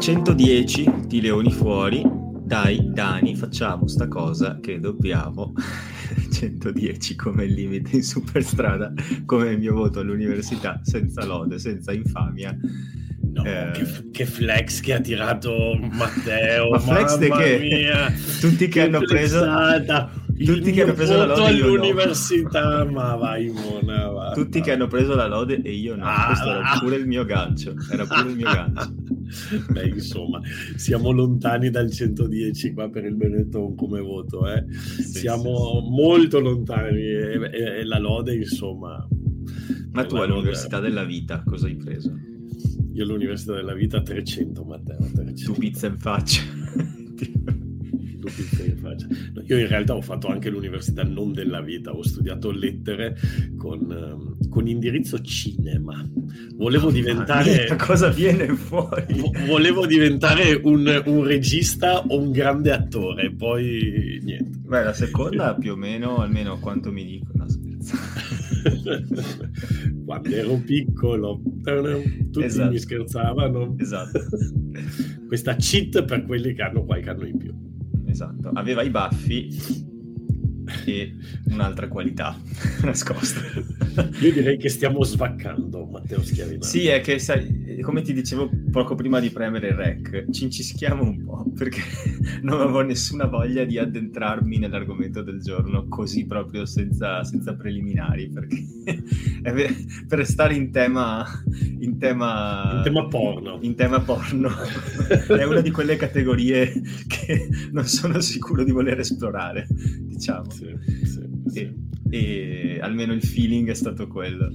puntata 110 di Leoni Fuori. Dai, Dani, facciamo sta cosa che dobbiamo. 110 come limite in superstrada, come il mio voto all'università, senza lode, senza infamia. No, Eh. che, che flex che ha tirato Matteo. Ma flex di che? mia, Tutti che hanno preso- flexata. Tutti che hanno preso la lode, io no. all'università, ma vai Mona, va, Tutti va. che hanno preso la lode e io no. Ah. Questo era pure il mio gancio. Era pure il mio gancio. Beh, insomma, siamo lontani dal 110 qua per il Benetton come voto, eh. Sì, siamo molto lontani e, e- e la lode, insomma. Ma tu all'università lode- della vita cosa hai preso? Io all'università della vita 300, Matteo, 300. Tu pizza in faccia. Faccia. No, io in realtà ho fatto anche l'università non della vita, ho studiato lettere con, ehm, con indirizzo cinema. Volevo diventare... Mia, cosa viene fuori? vo- Volevo diventare un, un regista o un grande attore, poi niente. Beh, la seconda più o meno, almeno quanto mi dicono. scherzo. Quando ero piccolo, tutti Esatto. mi scherzavano. Esatto. Questa cheat per quelli che hanno qualche anno in più. Esatto. Aveva i baffi e un'altra qualità nascosta. Io direi che stiamo svaccando, Matteo Schiavino. Sì, è che sai, come ti dicevo poco prima di premere il rec, ci incischiamo un po' perché non avevo nessuna voglia di addentrarmi nell'argomento del giorno così proprio senza, senza preliminari, perché per stare in tema, in tema, In tema porno. in tema porno è una di quelle categorie che non sono sicuro di voler esplorare, diciamo. Sì, sì. E, e almeno il feeling è stato quello.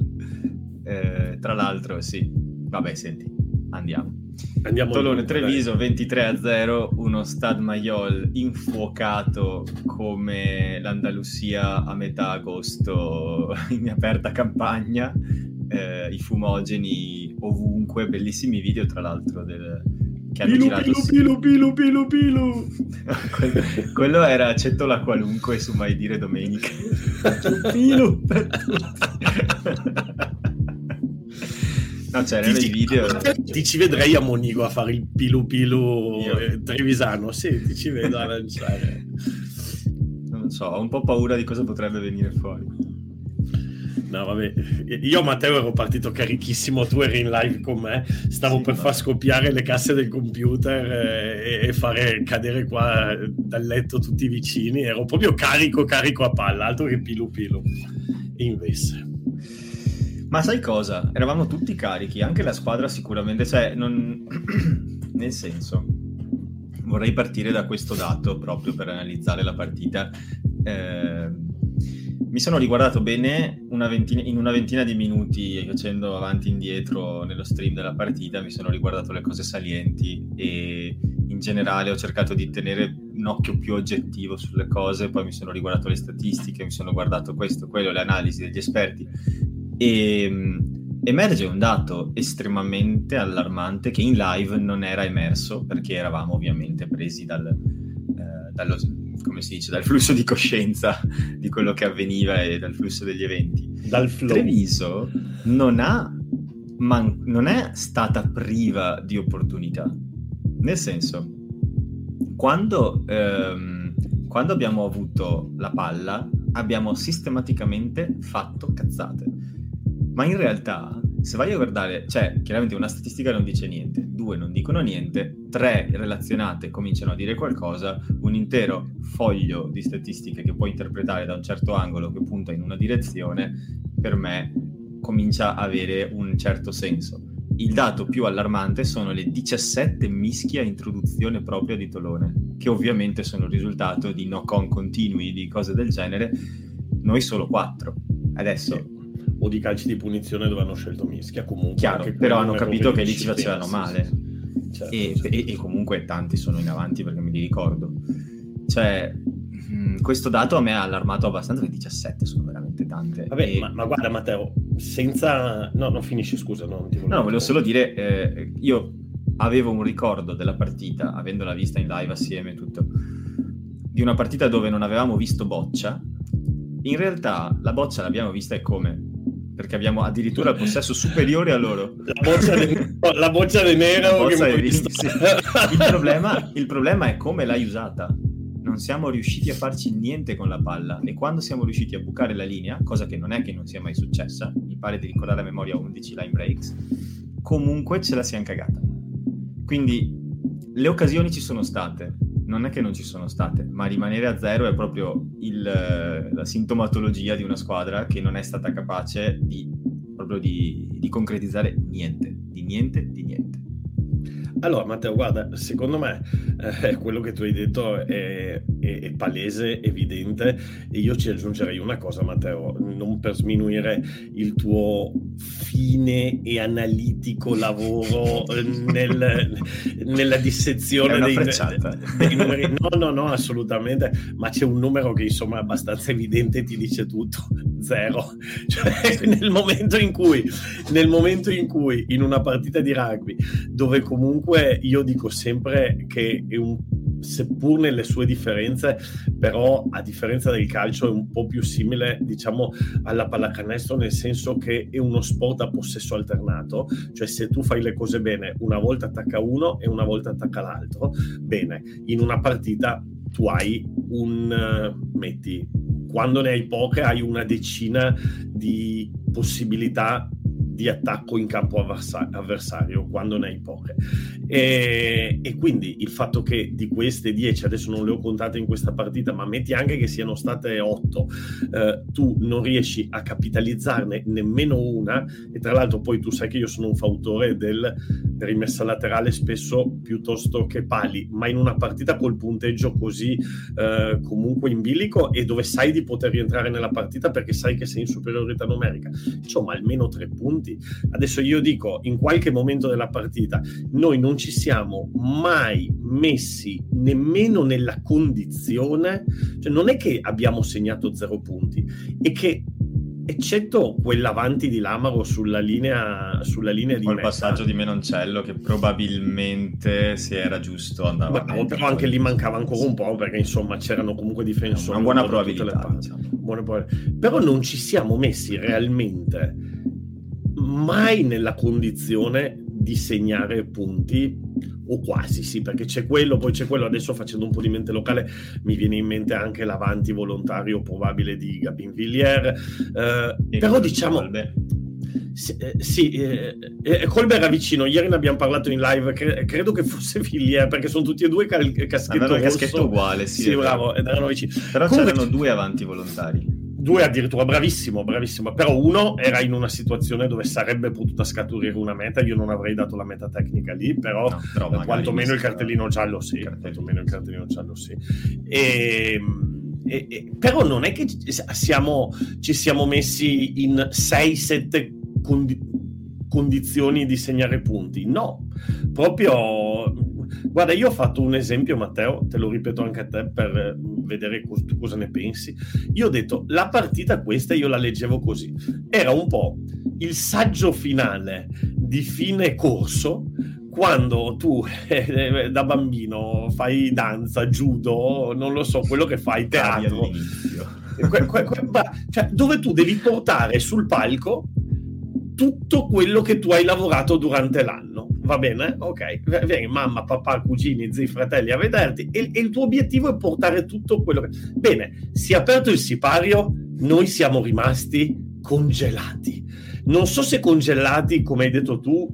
Eh, tra l'altro, sì. Vabbè, senti, andiamo. Andiamo Tolone dunque, Treviso 23 a 0, uno Stad Maiol infuocato come l'Andalusia a metà agosto in aperta campagna, eh, i fumogeni ovunque, bellissimi video tra l'altro del, che hanno Pilu, girato. pilu, pilu, pilu, pilu, pilu. quello, quello era Cettola qualunque su Mai Dire Domenica. Pilu per. No, c'erano i video. Ti ci vedrei a Monigo a fare il pilu pilu eh, trevisano. Sì, ti ci vedo a lanciare. Non so, ho un po' paura di cosa potrebbe venire fuori. No, vabbè. Io, Matteo, ero partito carichissimo. Tu eri in live con me. Stavo Sì, per ma- far scoppiare le casse del computer eh, e, e fare cadere qua dal letto tutti i vicini. Ero proprio carico, carico a palla, altro che pilu pilu. E invece. Ma sai cosa? Eravamo tutti carichi, anche la squadra sicuramente, cioè, non... nel senso, vorrei partire da questo dato proprio per analizzare la partita. Eh, mi sono riguardato bene una ventina- in una ventina di minuti facendo avanti e indietro nello stream della partita, mi sono riguardato le cose salienti e in generale ho cercato di tenere un occhio più oggettivo sulle cose, poi mi sono riguardato le statistiche, mi sono guardato questo, quello, le analisi degli esperti e emerge un dato estremamente allarmante che in live non era emerso perché eravamo ovviamente presi dal, eh, dallo, come si dice, dal flusso di coscienza di quello che avveniva e dal flusso degli eventi. Dal flow. Treviso non, ha man- non è stata priva di opportunità. Nel senso, quando, ehm, quando abbiamo avuto la palla, abbiamo sistematicamente fatto cazzate. Ma in realtà, se vai a guardare, cioè, chiaramente una statistica non dice niente, due non dicono niente, tre relazionate cominciano a dire qualcosa, un intero foglio di statistiche che puoi interpretare da un certo angolo che punta in una direzione, per me comincia a avere un certo senso. Il dato più allarmante sono le 17 mischie a introduzione propria di Tolone, che ovviamente sono il risultato di knock-on continui, di cose del genere, noi solo 4. Adesso. O di calci di punizione dove hanno scelto mischia comunque. chiaro, però hanno capito che lì ci facevano male. sì. Certo, e, sì. e- e comunque tanti sono in avanti perché me li ricordo. Cioè, mh, questo dato a me ha allarmato abbastanza, perché 17 sono veramente tante. Vabbè, E- ma, ma guarda Matteo, senza... No, no, finisci, scusa. No, non ti No, volevo solo dire, eh, io avevo un ricordo della partita, avendola vista in live assieme e tutto, di una partita dove non avevamo visto boccia. In realtà la boccia l'abbiamo vista e come? Perché abbiamo addirittura il possesso superiore a loro. La boccia di, la boccia di nero. Boccia di sì. il, problema, il problema è come l'hai usata. Non siamo riusciti a farci niente con la palla e quando siamo riusciti a bucare la linea, cosa che non è che non sia mai successa, mi pare di ricordare a memoria 11 line breaks, comunque ce la siamo cagata. Quindi le occasioni ci sono state, non è che non ci sono state, ma rimanere a zero è proprio il, la sintomatologia di una squadra che non è stata capace di, proprio di, di concretizzare niente, di niente, di niente. Allora, Matteo, guarda, secondo me eh, quello che tu hai detto è, è, è, palese, evidente, e io ci aggiungerei una cosa, Matteo, non per sminuire il tuo fine e analitico lavoro nel, nella dissezione dei, dei, numeri. No, no, no, assolutamente, ma c'è un numero che insomma è abbastanza evidente e ti dice tutto, zero. Cioè, nel momento in cui, nel momento in cui in una partita di rugby, dove comunque comunque io dico sempre che è un, seppur nelle sue differenze, però a differenza del calcio è un po' più simile, diciamo, alla pallacanestro, nel senso che è uno sport a possesso alternato, cioè se tu fai le cose bene, una volta attacca uno e una volta attacca l'altro, bene, in una partita tu hai un, metti, quando ne hai poche hai una decina di possibilità di attacco in campo avversario quando ne hai poche. E, e, quindi il fatto che di queste 10, adesso non le ho contate in questa partita, ma metti anche che siano state 8, eh, tu non riesci a capitalizzarne nemmeno una, e tra l'altro poi tu sai che io sono un fautore del rimessa laterale spesso piuttosto che pali, ma in una partita col punteggio così eh, comunque in bilico e dove sai di poter rientrare nella partita perché sai che sei in superiorità numerica, insomma almeno tre punti. Adesso io dico, in qualche momento della partita noi non ci siamo mai messi nemmeno nella condizione, cioè non è che abbiamo segnato zero punti, è che eccetto quell'avanti di Lamaro sulla linea, sulla linea di il passaggio di Menoncello che probabilmente se era giusto andava Ma, però anche lì mancava ancora un po' perché insomma c'erano comunque difensori una buona probabilità diciamo. buone probabilità. però non ci siamo messi realmente mai nella condizione di segnare punti o quasi sì, perché c'è quello, poi c'è quello, adesso facendo un po' di mente locale mi viene in mente anche l'avanti volontario probabile di Gabin Villiers, eh, però diciamo... Colbe. Sì, eh, sì eh, eh, Colbert era vicino, ieri ne abbiamo parlato in live, cre- credo che fosse Villiers, perché sono tutti e due cal- caschetto caschetto uguale, sì. Sì, bravo, erano vicini. Però Comunque... c'erano due avanti volontari due addirittura bravissimo, bravissimo, però uno era in una situazione dove sarebbe potuta scaturire una meta, io non avrei dato la meta tecnica lì, però, no, però quantomeno il cartellino giallo sì, quantomeno il cartellino giallo sì. E, e, e, però non è che siamo, ci siamo messi in 6-7 condi- condizioni di segnare punti, no, proprio Guarda, io ho fatto un esempio, Matteo, te lo ripeto anche a te per eh, vedere cos- tu cosa ne pensi. Io ho detto, la partita questa io la leggevo così. Era un po' il saggio finale di fine corso quando tu eh, da bambino fai danza, judo, non lo so, quello che fai, teatro, que- que- que- cioè, dove tu devi portare sul palco tutto quello che tu hai lavorato durante l'anno. Va bene? Ok. Vieni mamma, papà, cugini, zii, fratelli a vederti e, e il tuo obiettivo è portare tutto quello che... Bene, si è aperto il sipario, noi siamo rimasti congelati. Non so se congelati, come hai detto tu,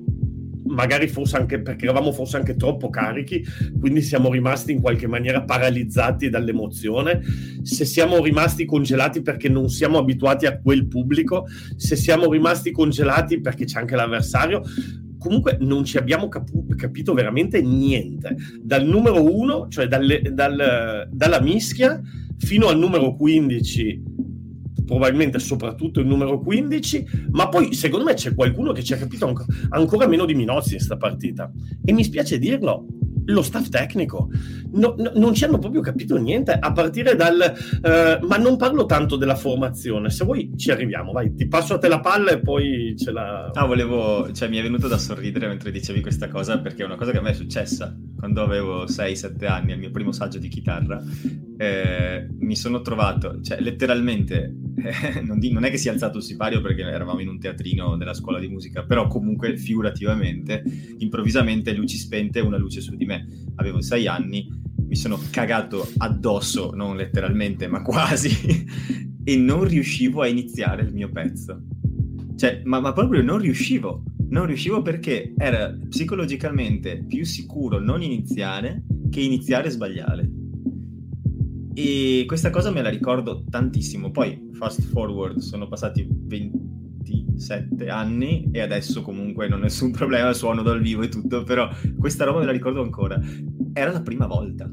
magari forse anche perché eravamo forse anche troppo carichi, quindi siamo rimasti in qualche maniera paralizzati dall'emozione, se siamo rimasti congelati perché non siamo abituati a quel pubblico, se siamo rimasti congelati perché c'è anche l'avversario, comunque non ci abbiamo cap- capito veramente niente. Dal numero uno, cioè dalle, dal, dalla mischia, fino al numero 15 probabilmente soprattutto il numero 15, ma poi secondo me c'è qualcuno che ci ha capito anco, ancora meno di Minozzi in questa partita. E mi spiace dirlo, lo staff tecnico. No, no, non ci hanno proprio capito niente, a partire dal... Uh, ma non parlo tanto della formazione, se vuoi ci arriviamo, vai, ti passo a te la palla e poi ce la... Ah, volevo... cioè mi è venuto da sorridere mentre dicevi questa cosa, perché è una cosa che a me è successa. Quando avevo 6-7 anni, al mio primo saggio di chitarra, eh, mi sono trovato, cioè letteralmente non, di, non, è che si è alzato il sipario perché eravamo in un teatrino della scuola di musica, però comunque figurativamente, improvvisamente luci spente, una luce su di me. Avevo sei anni, mi sono cagato addosso, non letteralmente, ma quasi, e non riuscivo a iniziare il mio pezzo. Cioè, ma, ma proprio non riuscivo. Non riuscivo perché era psicologicamente più sicuro non iniziare che iniziare e sbagliare. E questa cosa me la ricordo tantissimo. Poi, fast forward, sono passati 27 anni e adesso comunque non ho nessun problema, suono dal vivo e tutto, però questa roba me la ricordo ancora. Era la prima volta.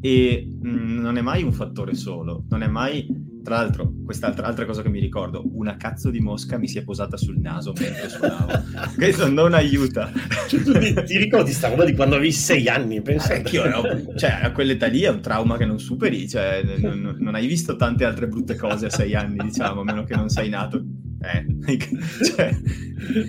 E mh, mm, non è mai un fattore solo, non è mai tra l'altro, quest'altra altra cosa che mi ricordo, una cazzo di mosca mi si è posata sul naso mentre suonavo. Questo non aiuta. Cioè, tu ti, ti, ricordi sta roba di quando avevi sei anni? Pensa eh, io, no? cioè, a quell'età lì è un trauma che non superi, cioè, non, non, hai visto tante altre brutte cose a sei anni, diciamo, a meno che non sei nato eh, cioè,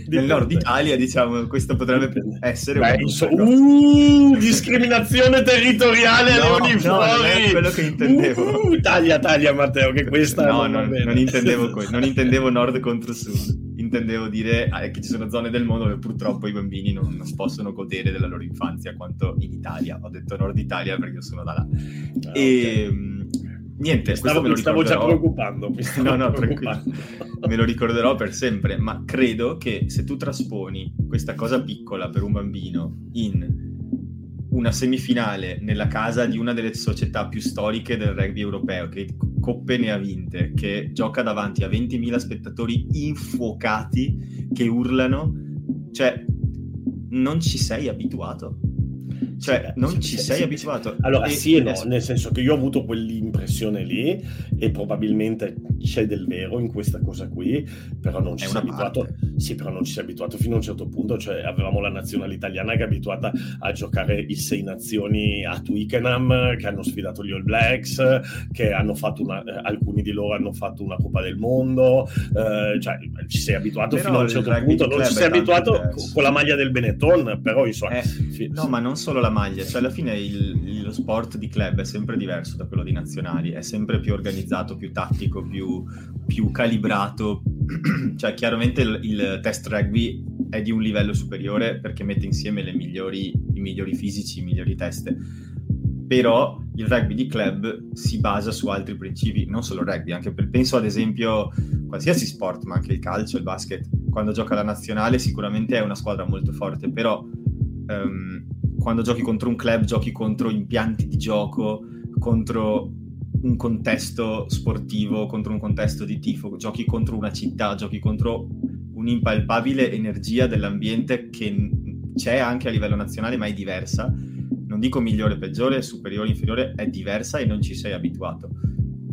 nel nord Italia, diciamo, questo potrebbe essere Beh, so, uh, discriminazione territoriale no, alle uniformi. No, quello che intendevo. Uh, taglia, taglia, Matteo, che questa no, non, non, non intendevo questo, non intendevo nord contro sud. Intendevo dire eh, che ci sono zone del mondo dove purtroppo i bambini non, non, possono godere della loro infanzia quanto in Italia. Ho detto nord Italia perché io sono da là. Ah, e, okay niente, stavo, mi stavo già preoccupando. Mi stavo no, no, preoccupando. me lo ricorderò per sempre, ma credo che se tu trasponi questa cosa piccola per un bambino in una semifinale nella casa di una delle società più storiche del rugby europeo, che coppe ne ha vinte, che gioca davanti a 20.000 spettatori infuocati che urlano, cioè non ci sei abituato cioè, non ci sei abituato. Allora, e, sì e no, nel senso che io ho avuto quell'impressione lì e probabilmente c'è del vero in questa cosa qui, però non ci sei abituato. Sì, però non ci sei abituato fino a un certo punto, cioè avevamo la nazionale italiana che è abituata a giocare i sei nazioni a Twickenham, che hanno sfidato gli All Blacks, che hanno fatto una, eh, alcuni di loro hanno fatto una Coppa del Mondo, eh, cioè ci sei abituato però fino a un certo punto, non ci sei abituato con la maglia del Benetton, però insomma... Eh, fi- no, ma non solo la maglia, cioè alla fine il, lo sport di club è sempre diverso da quello di nazionali, è sempre più organizzato, più tattico, più, più calibrato, cioè chiaramente il, il, test rugby è di un livello superiore perché mette insieme migliori, i migliori fisici, i migliori teste, però il rugby di club si basa su altri principi, non solo il rugby, anche per, penso ad esempio qualsiasi sport, ma anche il calcio, il basket, quando gioca la nazionale sicuramente è una squadra molto forte, però... Um, quando giochi contro un club giochi contro impianti di gioco, contro un contesto sportivo, contro un contesto di tifo, giochi contro una città, giochi contro un'impalpabile energia dell'ambiente che c'è anche a livello nazionale ma è diversa. Non dico migliore, peggiore, superiore, inferiore, è diversa e non ci sei abituato.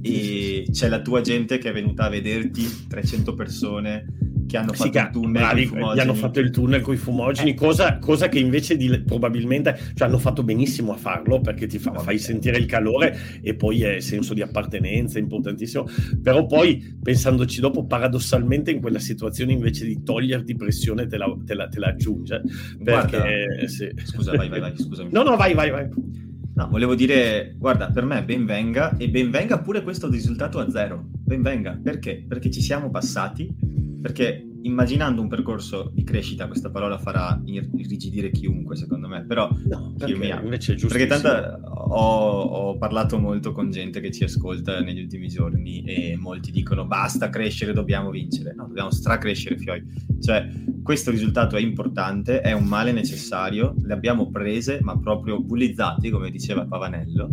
E c'è la tua gente che è venuta a vederti, 300 persone, che hanno fatto sì, il tunnel bravi, gli hanno fatto il tunnel con i fumogeni, eh. cosa, cosa, che invece di, probabilmente cioè, hanno fatto benissimo a farlo perché ti fa, fai sentire il calore e poi è senso di appartenenza, importantissimo. Però poi, pensandoci dopo, paradossalmente in quella situazione invece di toglierti pressione te la, te la, te la aggiunge. Perché, Guarda, sì. Scusa, vai, vai, vai, scusami. No, no, vai, vai, vai. No, volevo dire, guarda, per me ben venga e ben venga pure questo risultato a zero. Ben venga, perché? Perché ci siamo passati perché immaginando un percorso di crescita, questa parola farà irrigidire chiunque, secondo me, però no, perché, invece è giusto. Perché tanto ho, ho, parlato molto con gente che ci ascolta negli ultimi giorni e molti dicono basta crescere, dobbiamo vincere. No, dobbiamo stracrescere, Fioi. Cioè, questo risultato è importante, è un male necessario, le abbiamo prese, ma proprio bullizzati, come diceva Pavanello,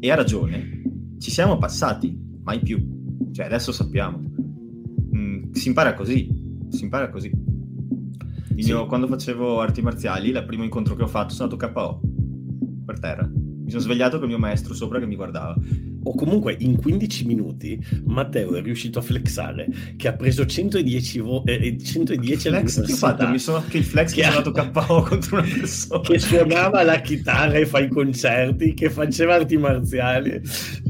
e ha ragione. Ci siamo passati, mai più. Cioè, adesso sappiamo si impara così, si impara così. Io sì. quando facevo arti marziali, il primo incontro che ho fatto sono andato KO per terra. Sono svegliato con il mio maestro sopra che mi guardava. O comunque in 15 minuti Matteo è riuscito a flexare che ha preso 110 vo- eh, 110 flex? che fatto? Mi sono che il flex che, ha dato KO contro una persona. Che suonava la chitarra e fa i concerti che faceva arti marziali.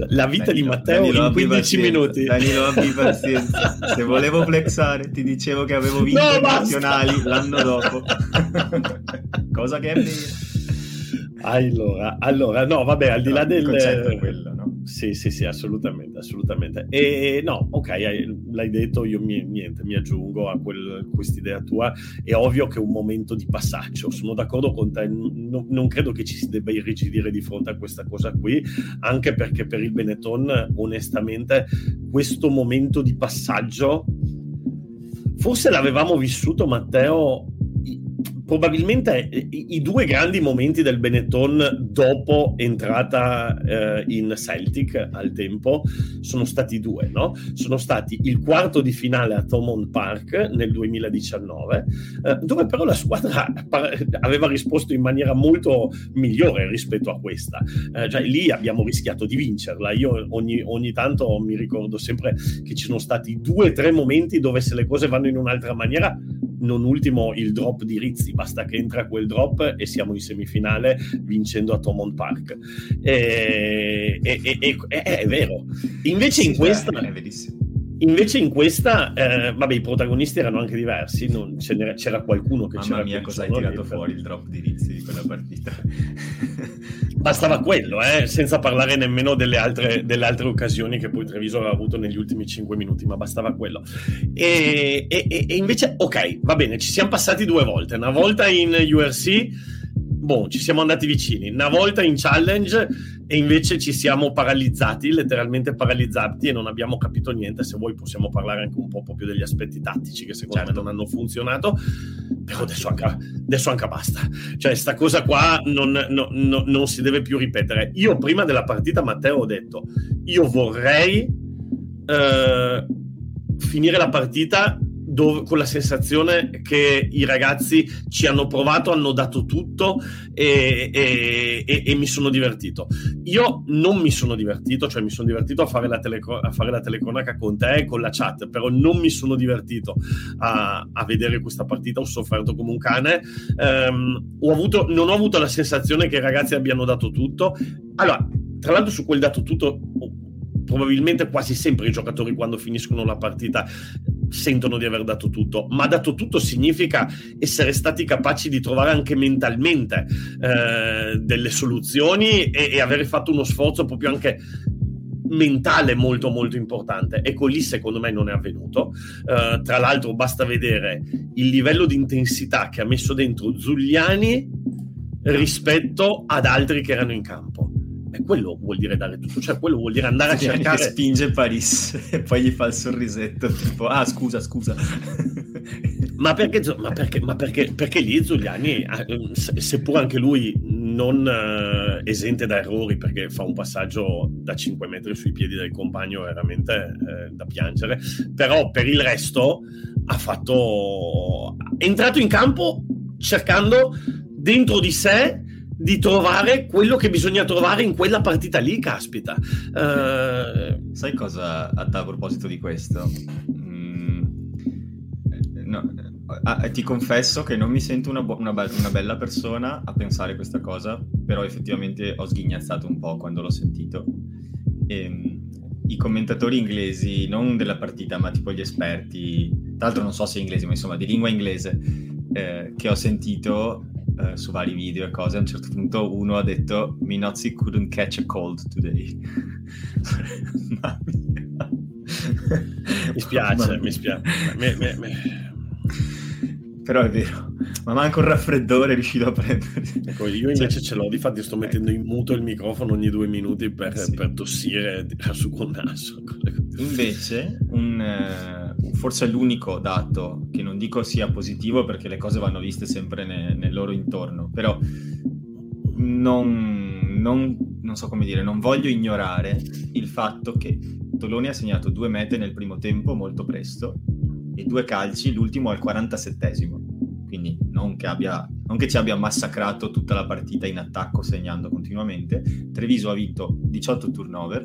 La vita Danilo, di Matteo Danilo, in 15 minuti. Danilo abbi pazienza. Se volevo flexare ti dicevo che avevo vinto no, i nazionali l'anno dopo. Cosa che è vera allora, allora no vabbè al di là del concetto quello no? Sì, sì, sì, assolutamente, assolutamente. E no, ok, l'hai detto, io mi, niente, mi aggiungo a quel, quest'idea tua. È ovvio che è un momento di passaggio, sono d'accordo con te, non, non credo che ci si debba irrigidire di fronte a questa cosa qui, anche perché per il Benetton, onestamente, questo momento di passaggio, forse l'avevamo vissuto, Matteo, probabilmente i, i, due grandi momenti del Benetton dopo entrata eh, in Celtic al tempo sono stati due, no? Sono stati il quarto di finale a Thomond Park nel 2019, eh, dove però la squadra aveva risposto in maniera molto migliore rispetto a questa. Eh, cioè, lì abbiamo rischiato di vincerla. Io ogni, ogni tanto mi ricordo sempre che ci sono stati due o tre momenti dove se le cose vanno in un'altra maniera non ultimo il drop di Rizzi, basta che entra quel drop e siamo in semifinale vincendo a Thomond Park. E, e, e, è vero. Invece in questa... Invece in questa, eh, vabbè, i protagonisti erano anche diversi, non, c'era, c'era, qualcuno che Mamma c'era... Mamma mia, cosa hai tirato fuori il drop di Rizzi di quella partita? Bastava quello, eh, senza parlare nemmeno delle altre, delle altre, occasioni che poi Treviso aveva avuto negli ultimi 5 minuti, ma bastava quello. E, e, e invece, ok, va bene, ci siamo passati due volte, una volta in URC boh, ci siamo andati vicini. Una volta in challenge e invece ci siamo paralizzati, letteralmente paralizzati e non abbiamo capito niente. Se vuoi possiamo parlare anche un po' proprio degli aspetti tattici che secondo certo. me non hanno funzionato, però adesso anche, adesso anche basta. Cioè, sta cosa qua non, no, no, non si deve più ripetere. Io prima della partita, Matteo, ho detto, io vorrei eh, finire la partita dove, con la sensazione che i ragazzi ci hanno provato, hanno dato tutto e, e, e, e, mi sono divertito. Io non mi sono divertito, cioè mi sono divertito a fare la, teleco- a fare la telecronaca con te e con la chat, però non mi sono divertito a, a vedere questa partita, ho sofferto come un cane. Um, ho avuto, non ho avuto la sensazione che i ragazzi abbiano dato tutto. Allora, tra l'altro su quel dato tutto probabilmente quasi sempre i giocatori quando finiscono la partita sentono di aver dato tutto, ma dato tutto significa essere stati capaci di trovare anche mentalmente eh, delle soluzioni e, e avere fatto uno sforzo proprio anche mentale molto molto importante. Ecco lì secondo me non è avvenuto. Uh, tra l'altro basta vedere il livello di intensità che ha messo dentro Zuliani rispetto ad altri che erano in campo. E quello vuol dire dare tutto, cioè quello vuol dire andare a cercare... Che spinge Paris e poi gli fa il sorrisetto tipo, ah scusa, scusa. ma perché, ma perché, ma perché, perché lì Giuliani, eh, seppur anche lui non uh, esente da errori, perché fa un passaggio da 5 metri sui piedi del compagno veramente eh, da piangere, però per il resto ha fatto... è entrato in campo cercando dentro di sé di trovare quello che bisogna trovare in quella partita lì, caspita. Uh... Sai cosa a, a proposito di questo? Mm, no, ah, ti confesso che non mi sento una, una, una, bella persona a pensare questa cosa, però effettivamente ho sghignazzato un po' quando l'ho sentito. E, ehm, I commentatori inglesi, non della partita, ma tipo gli esperti, tra l'altro non so se inglesi, ma insomma di lingua inglese, eh, che ho sentito eh, su vari video e cose, a un certo punto uno ha detto Minozzi couldn't catch a cold today. mi spiace, mi spiace. Me, me, me. Però è vero, ma manco un raffreddore è riuscito a prendere. Ecco, io invece cioè, ce l'ho, difatti sto mettendo in muto il microfono ogni due minuti per, sì. per tossire su col naso. Invece, un, uh, forse l'unico dato che non dico sia positivo perché le cose vanno viste sempre ne, nel loro intorno, però non, non, non, so come dire, non voglio ignorare il fatto che Toloni ha segnato due mete nel primo tempo molto presto e due calci, l'ultimo al 47esimo. Quindi non che, abbia, non che ci abbia massacrato tutta la partita in attacco segnando continuamente. Treviso ha vinto 18 turnover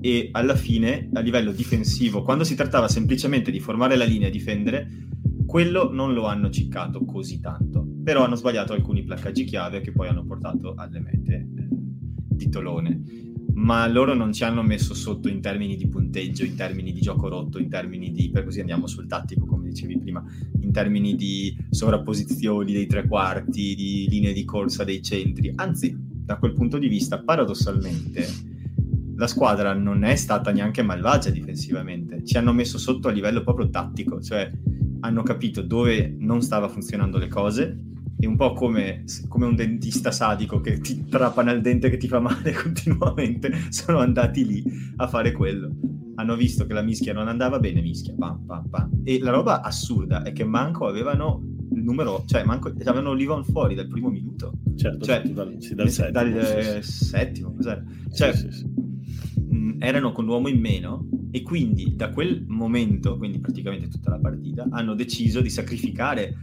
e alla fine a livello difensivo, quando si trattava semplicemente di formare la linea e difendere, quello non lo hanno ciccato così tanto. Però hanno sbagliato alcuni placcaggi chiave che poi hanno portato alle mete eh, di Tolone ma loro non ci hanno messo sotto in termini di punteggio, in termini di gioco rotto, in termini di, per così andiamo sul tattico come dicevi prima, in termini di sovrapposizioni dei tre quarti, di linee di corsa dei centri, anzi da quel punto di vista paradossalmente la squadra non è stata neanche malvagia difensivamente, ci hanno messo sotto a livello proprio tattico, cioè hanno capito dove non stava funzionando le cose. E un po' come, come, un dentista sadico che ti trapana il dente che ti fa male continuamente, sono andati lì a fare quello. Hanno visto che la mischia non andava bene, mischia, pam, pam, pam. E la roba assurda è che manco avevano il numero, cioè manco, avevano l'Ivon fuori dal primo minuto. Certo, cioè, dal, sì, dal, settimo. Dal eh, settimo, cos'era? Cioè, sì, sì, mh, erano con l'uomo in meno e quindi da quel momento, quindi praticamente tutta la partita, hanno deciso di sacrificare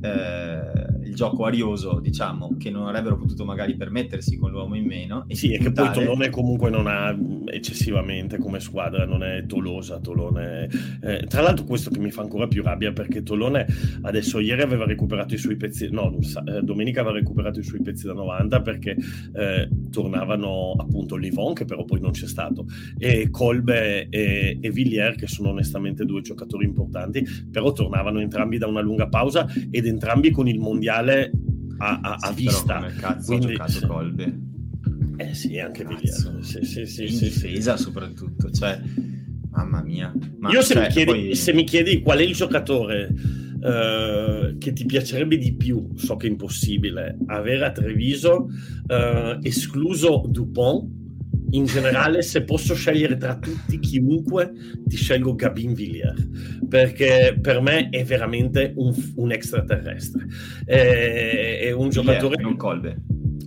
eh, il gioco arioso, diciamo, che non avrebbero potuto magari permettersi con l'uomo in meno. E sì, e che poi Tolone comunque non ha eccessivamente come squadra, non è Tolosa, Tolone... Eh, tra l'altro questo che mi fa ancora più rabbia perché Tolone adesso ieri aveva recuperato i suoi pezzi, no, eh, domenica aveva recuperato i suoi pezzi da 90 perché eh, tornavano appunto Livon, che però poi non c'è stato, e Kolbe e, e Villiers, che sono onestamente due giocatori importanti, però tornavano entrambi da una lunga pausa ed entrambi con il mondiale a, a, a vista. Come cazzo Quindi, ha giocato Colby? Eh sì, anche Villiers. Sì, sì, sì, In sì, difesa soprattutto, cioè, mamma mia. Ma, Io se, cioè, mi chiedi, poi... se mi chiedi qual è il giocatore uh, che ti piacerebbe di più, so che è impossibile, avere a Treviso, uh, escluso Dupont, in generale, se posso scegliere tra tutti chiunque, ti scelgo Gabin Villiers, perché per me è veramente un, un extraterrestre. È, è un Villiers, giocatore... Non Colbe.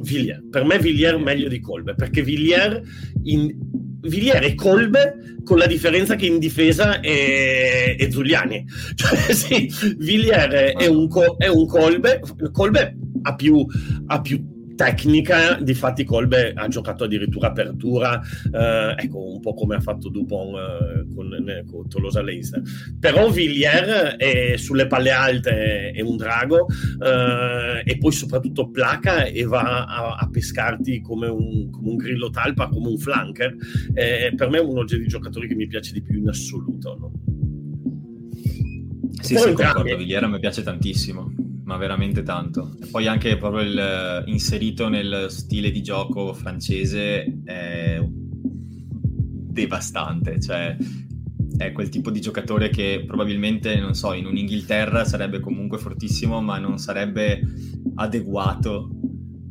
Villiers. Per me Villiers è meglio di Colbe, perché Villiers, in... Villiers è Colbe con la differenza che in difesa è, è Giuliani. Cioè, sì, Villiers è un, co... è un Colbe, Colbe ha più, ha più tecnica, difatti Colbe ha giocato addirittura apertura, eh, ecco un po' come ha fatto Dupont eh, con, con, Tolosa Leinster. Però Villiers è sulle palle alte è un drago eh, e poi soprattutto placa e va a, a pescarti come un, come un, grillo talpa, come un flanker. per me è uno dei giocatori che mi piace di più in assoluto. No? Sì, sì, concordo, Villiers mi piace tantissimo ma veramente tanto. E poi anche proprio il, eh, inserito nel stile di gioco francese è devastante, cioè è quel tipo di giocatore che probabilmente, non so, in un'Inghilterra sarebbe comunque fortissimo, ma non sarebbe adeguato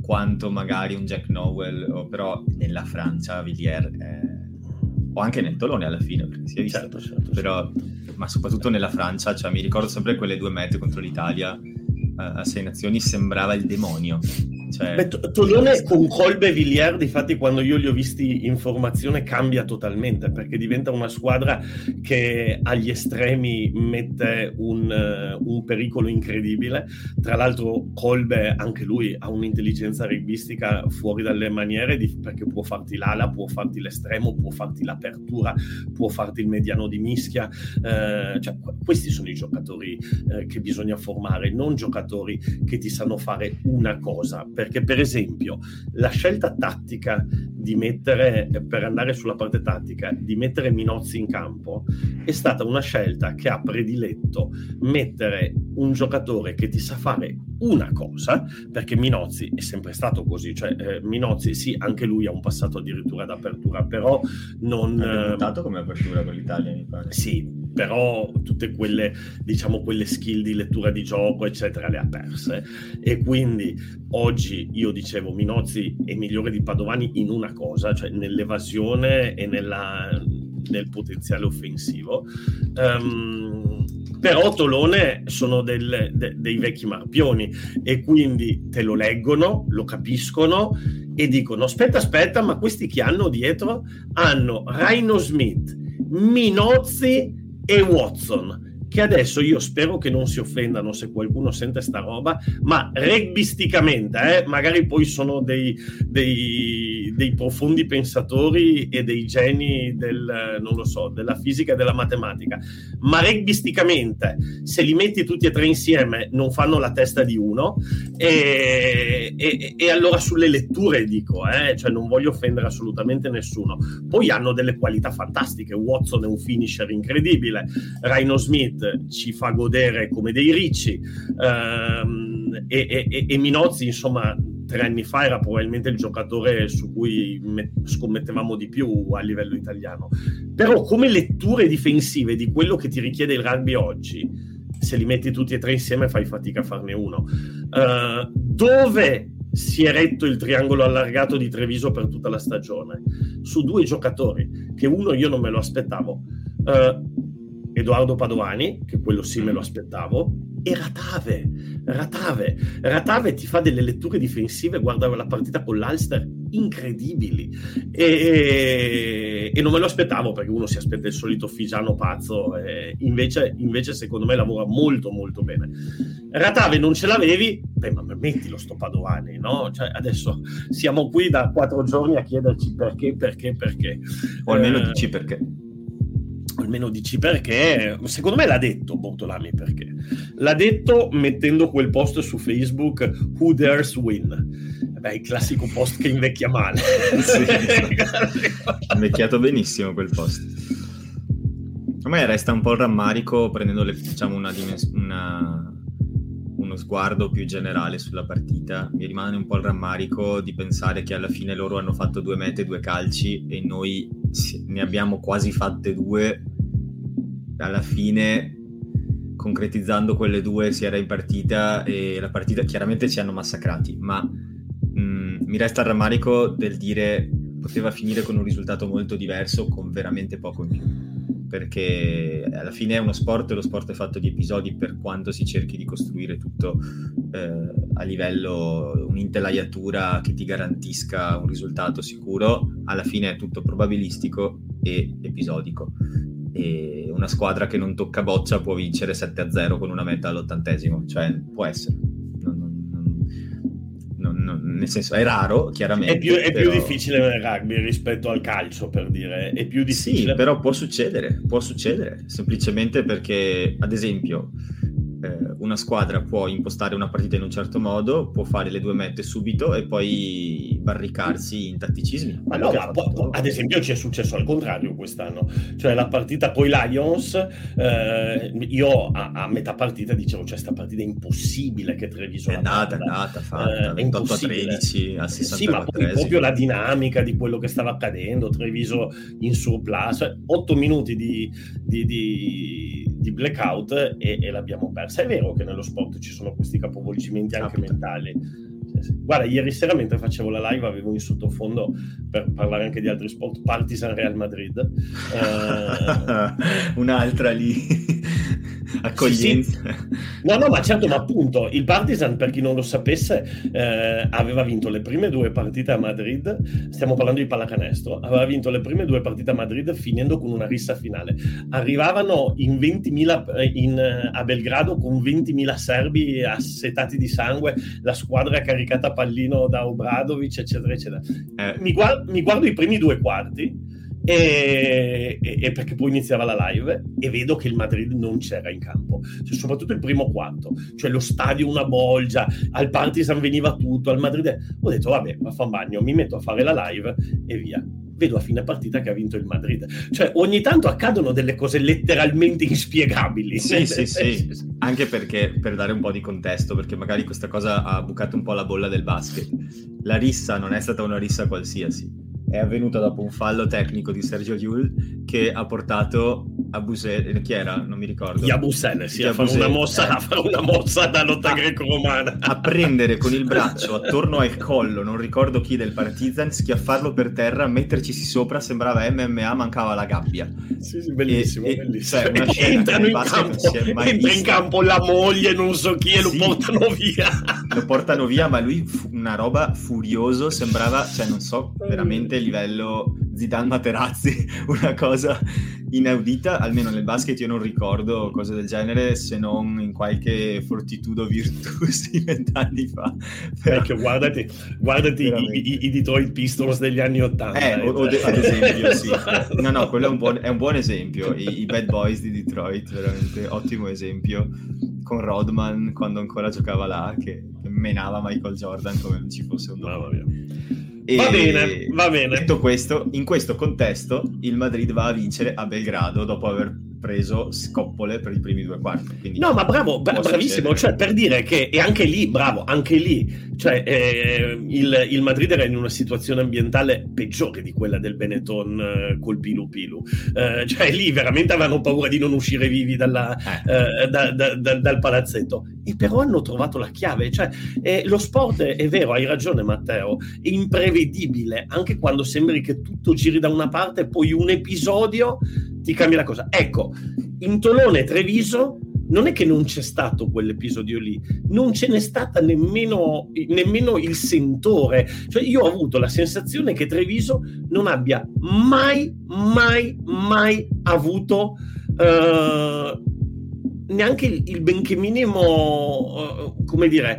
quanto magari un Jack Nowell, però nella Francia Villiers è... o anche nel Tolone alla fine, perché si è visto, certo, certo, però, certo. ma soprattutto nella Francia, cioè, mi ricordo sempre quelle due mete contro l'Italia a Sei Nazioni sembrava il demonio. Cioè, Beh, Tolone con Colbe e Villiers, difatti, quando io li ho visti in formazione, cambia totalmente perché diventa una squadra che agli estremi mette un, uh, un pericolo incredibile. Tra l'altro, Colbe, anche lui, ha un'intelligenza rugbistica fuori dalle maniere di, perché può farti l'ala, può farti l'estremo, può farti l'apertura, può farti il mediano di mischia. Uh, cioè, questi sono i giocatori uh, che bisogna formare, non giocatori che ti sanno fare una cosa perché per esempio la scelta tattica di mettere, per andare sulla parte tattica, di mettere Minozzi in campo è stata una scelta che ha prediletto mettere un giocatore che ti sa fare una cosa, perché Minozzi è sempre stato così, cioè eh, Minozzi sì, anche lui ha un passato addirittura d'apertura, però non... Ha debuttato come apertura con l'Italia, mi pare. Sì, però tutte quelle, diciamo, quelle skill di lettura di gioco, eccetera, le ha perse. E quindi oggi io dicevo Minozzi è migliore di Padovani in una cosa, cioè nell'evasione e nella, nel potenziale offensivo. Um, però Tolone sono del, de, dei vecchi marpioni e quindi te lo leggono, lo capiscono e dicono aspetta aspetta ma questi che hanno dietro hanno Rhino Smith, Minozzi e Watson che adesso io spero che non si offendano se qualcuno sente sta roba, ma rugbisticamente, eh, magari poi sono dei, dei, dei, profondi pensatori e dei geni del, non lo so, della fisica e della matematica, ma rugbisticamente, se li metti tutti e tre insieme, non fanno la testa di uno, e, e, e allora sulle letture dico, eh, cioè non voglio offendere assolutamente nessuno, poi hanno delle qualità fantastiche, Watson è un finisher incredibile, Rhino Smith ci fa godere come dei ricci. Ehm, e, e, e, Minozzi insomma tre anni fa era probabilmente il giocatore su cui me- scommettevamo di più a livello italiano. Però come letture difensive di quello che ti richiede il rugby oggi, se li metti tutti e tre insieme fai fatica a farne uno. Uh, dove si è retto il triangolo allargato di Treviso per tutta la stagione? Su due giocatori, che uno io non me lo aspettavo. Uh, Edoardo Padovani, che quello sì me lo aspettavo, e Ratave. Ratave. Ratave ti fa delle letture difensive, guarda la partita con l'Alster, incredibili. E, e, non me lo aspettavo perché uno si aspetta il solito Figiano pazzo, invece, invece, secondo me lavora molto molto bene. Ratave non ce l'avevi, beh ma mettilo sto Padovani, no? Cioè, adesso siamo qui da quattro giorni a chiederci perché, perché, perché. O almeno eh, dici perché almeno dici perché, secondo me l'ha detto Bortolami perché. L'ha detto mettendo quel post su Facebook Who Dares Win. Beh, il classico post che invecchia male. Sì, invecchiato benissimo quel post. A me resta un po' il rammarico prendendo le, diciamo, una, una, uno sguardo più generale sulla partita. Mi rimane un po' il rammarico di pensare che alla fine loro hanno fatto due mete, due calci e noi ne abbiamo quasi fatte due alla fine concretizzando quelle due si era in partita e la partita chiaramente ci hanno massacrati, ma mh, mm, mi resta il rammarico del dire poteva finire con un risultato molto diverso con veramente poco in più. Perché alla fine è uno sport e lo sport è fatto di episodi per quanto si cerchi di costruire tutto eh, a livello un'intelaiatura che ti garantisca un risultato sicuro alla fine è tutto probabilistico e episodico. E una squadra che non tocca boccia può vincere 7-0 con una meta all'ottantesimo, cioè può essere. Non, non, nel senso, è raro, chiaramente. È più, è però... più difficile nel rugby rispetto al calcio, per dire. È più difficile. Sì, però può succedere, può succedere, semplicemente perché, ad esempio, eh, una squadra può impostare una partita in un certo modo, può fare le due mette subito e poi barricarsi in tatticismi. Ma no, ma po- ad esempio ci è successo al contrario quest'anno, cioè la partita con i Lions, eh, io a, a, metà partita dicevo, cioè sta partita è impossibile che Treviso... È andata, è andata, fatta, eh, 28 a 13 al 60 Sì, ma poi proprio la dinamica di quello che stava accadendo, Treviso in surplus, 8 cioè, minuti di, di, di, di blackout e, e l'abbiamo persa. È vero che nello sport ci sono questi capovolgimenti anche Capita. mentali. Guarda, ieri sera mentre facevo la live avevo in sottofondo, per parlare anche di altri sport, Partizan Real Madrid. Eh... Un'altra lì accoglienza. Sì, sì. No, no, ma certo, ma appunto il Partizan, per chi non lo sapesse, eh, aveva vinto le prime due partite a Madrid. Stiamo parlando di pallacanestro. Aveva vinto le prime due partite a Madrid finendo con una rissa finale. Arrivavano in 20.000 eh, in, eh, a Belgrado con 20.000 serbi assetati di sangue, la squadra caricata a pallino da Obradovic, eccetera, eccetera. Eh. Mi, guardo, mi guardo i primi due quarti e, e, perché poi iniziava la live e vedo che il Madrid non c'era in campo, cioè, soprattutto il primo quarto, cioè lo stadio una bolgia, al Partizan veniva tutto, al Madrid ho detto vabbè, ma fa un bagno, mi metto a fare la live e via. Vedo a fine partita che ha vinto il Madrid. Cioè, ogni tanto accadono delle cose letteralmente inspiegabili. Sì, sì, sì. Anche perché, per dare un po' di contesto, perché magari questa cosa ha bucato un po' la bolla del basket. La rissa non è stata una rissa qualsiasi è avvenuta dopo un fallo tecnico di Sergio Yul che ha portato a Busel, chi era? Non mi ricordo. Yabusel, sì, a fare, una mossa, eh. a fare una mossa da lotta greco-romana. A prendere con il braccio attorno al collo, non ricordo chi del Partizan, schiaffarlo per terra, metterci sopra, sembrava MMA, mancava la gabbia. Sì, sì, bellissimo, e, bellissimo. Cioè, una Entrano in campo, entra in campo la moglie, non so chi, e lo sì, portano via. Lo portano via, ma lui, una roba furioso, sembrava, cioè non so, veramente livello Zidane Materazzi, una cosa inaudita, almeno nel basket io non ricordo cose del genere se non in qualche fortitudo Virtus di vent'anni fa. Però... Ecco, guardati, guardati i, i, i, Detroit Pistons degli anni Ottanta. Eh, o, o de- ad esempio, sì. No, no, quello è un buon, è un buon esempio. I, I, Bad Boys di Detroit, veramente ottimo esempio. Con Rodman quando ancora giocava là, che, menava Michael Jordan come non ci fosse un nome. E va bene, va bene. Detto questo, in questo contesto il Madrid va a vincere a Belgrado dopo aver preso scoppole per i primi due quarti. No, ma bravo, bra- bravissimo, cioè per dire che, e anche lì, bravo, anche lì Cioè, eh, il, il, Madrid era in una situazione ambientale peggiore di quella del Benetton eh, col Pilu Pilu. Eh, cioè, lì veramente avevano paura di non uscire vivi dalla, eh. Eh, da, da, da, dal palazzetto. E però hanno trovato la chiave. Cioè, eh, lo sport, è, è vero, hai ragione Matteo, è imprevedibile. Anche quando sembri che tutto giri da una parte, poi un episodio ti cambia la cosa. Ecco, in Tolone Treviso non è che non c'è stato quell'episodio lì, non ce n'è stata nemmeno, nemmeno, il sentore. Cioè io ho avuto la sensazione che Treviso non abbia mai, mai, mai avuto uh, neanche il, il benché minimo, uh, come dire,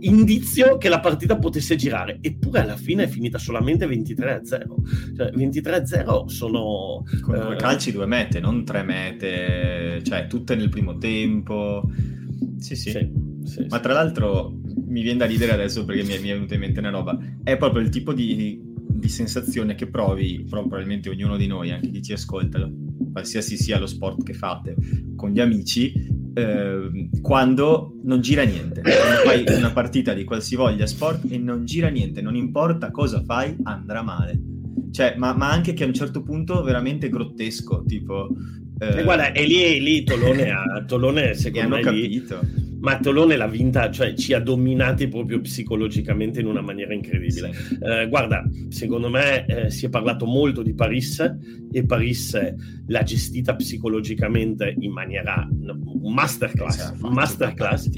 indizio che la partita potesse girare, eppure alla fine è finita solamente 23 a 0. Cioè, 23 a 0 sono. Con due uh... calci, due mete, non tre mete, cioè tutte nel primo tempo. Sì, sì. sì, sì Ma tra l'altro mi viene da ridere adesso perché mi è, mi è venuta in mente una roba. È proprio il tipo di, di sensazione che provi, probabilmente ognuno di noi, anche chi ci ascolta, qualsiasi sia lo sport che fate, con gli amici, eh, quando non gira niente. Quando fai una partita di qualsivoglia sport e non gira niente, non importa cosa fai, andrà male. Cioè, ma, ma anche che a un certo punto veramente grottesco, tipo... Eh... guarda, è lì, lì Tolone, a, Tolone secondo me... capito. Lì ma Tolone l'ha vinta, cioè ci ha dominati proprio psicologicamente in una maniera incredibile. Sì. Eh, guarda, secondo me eh, si è parlato molto di Paris e Paris l'ha gestita psicologicamente in maniera un masterclass, un masterclass.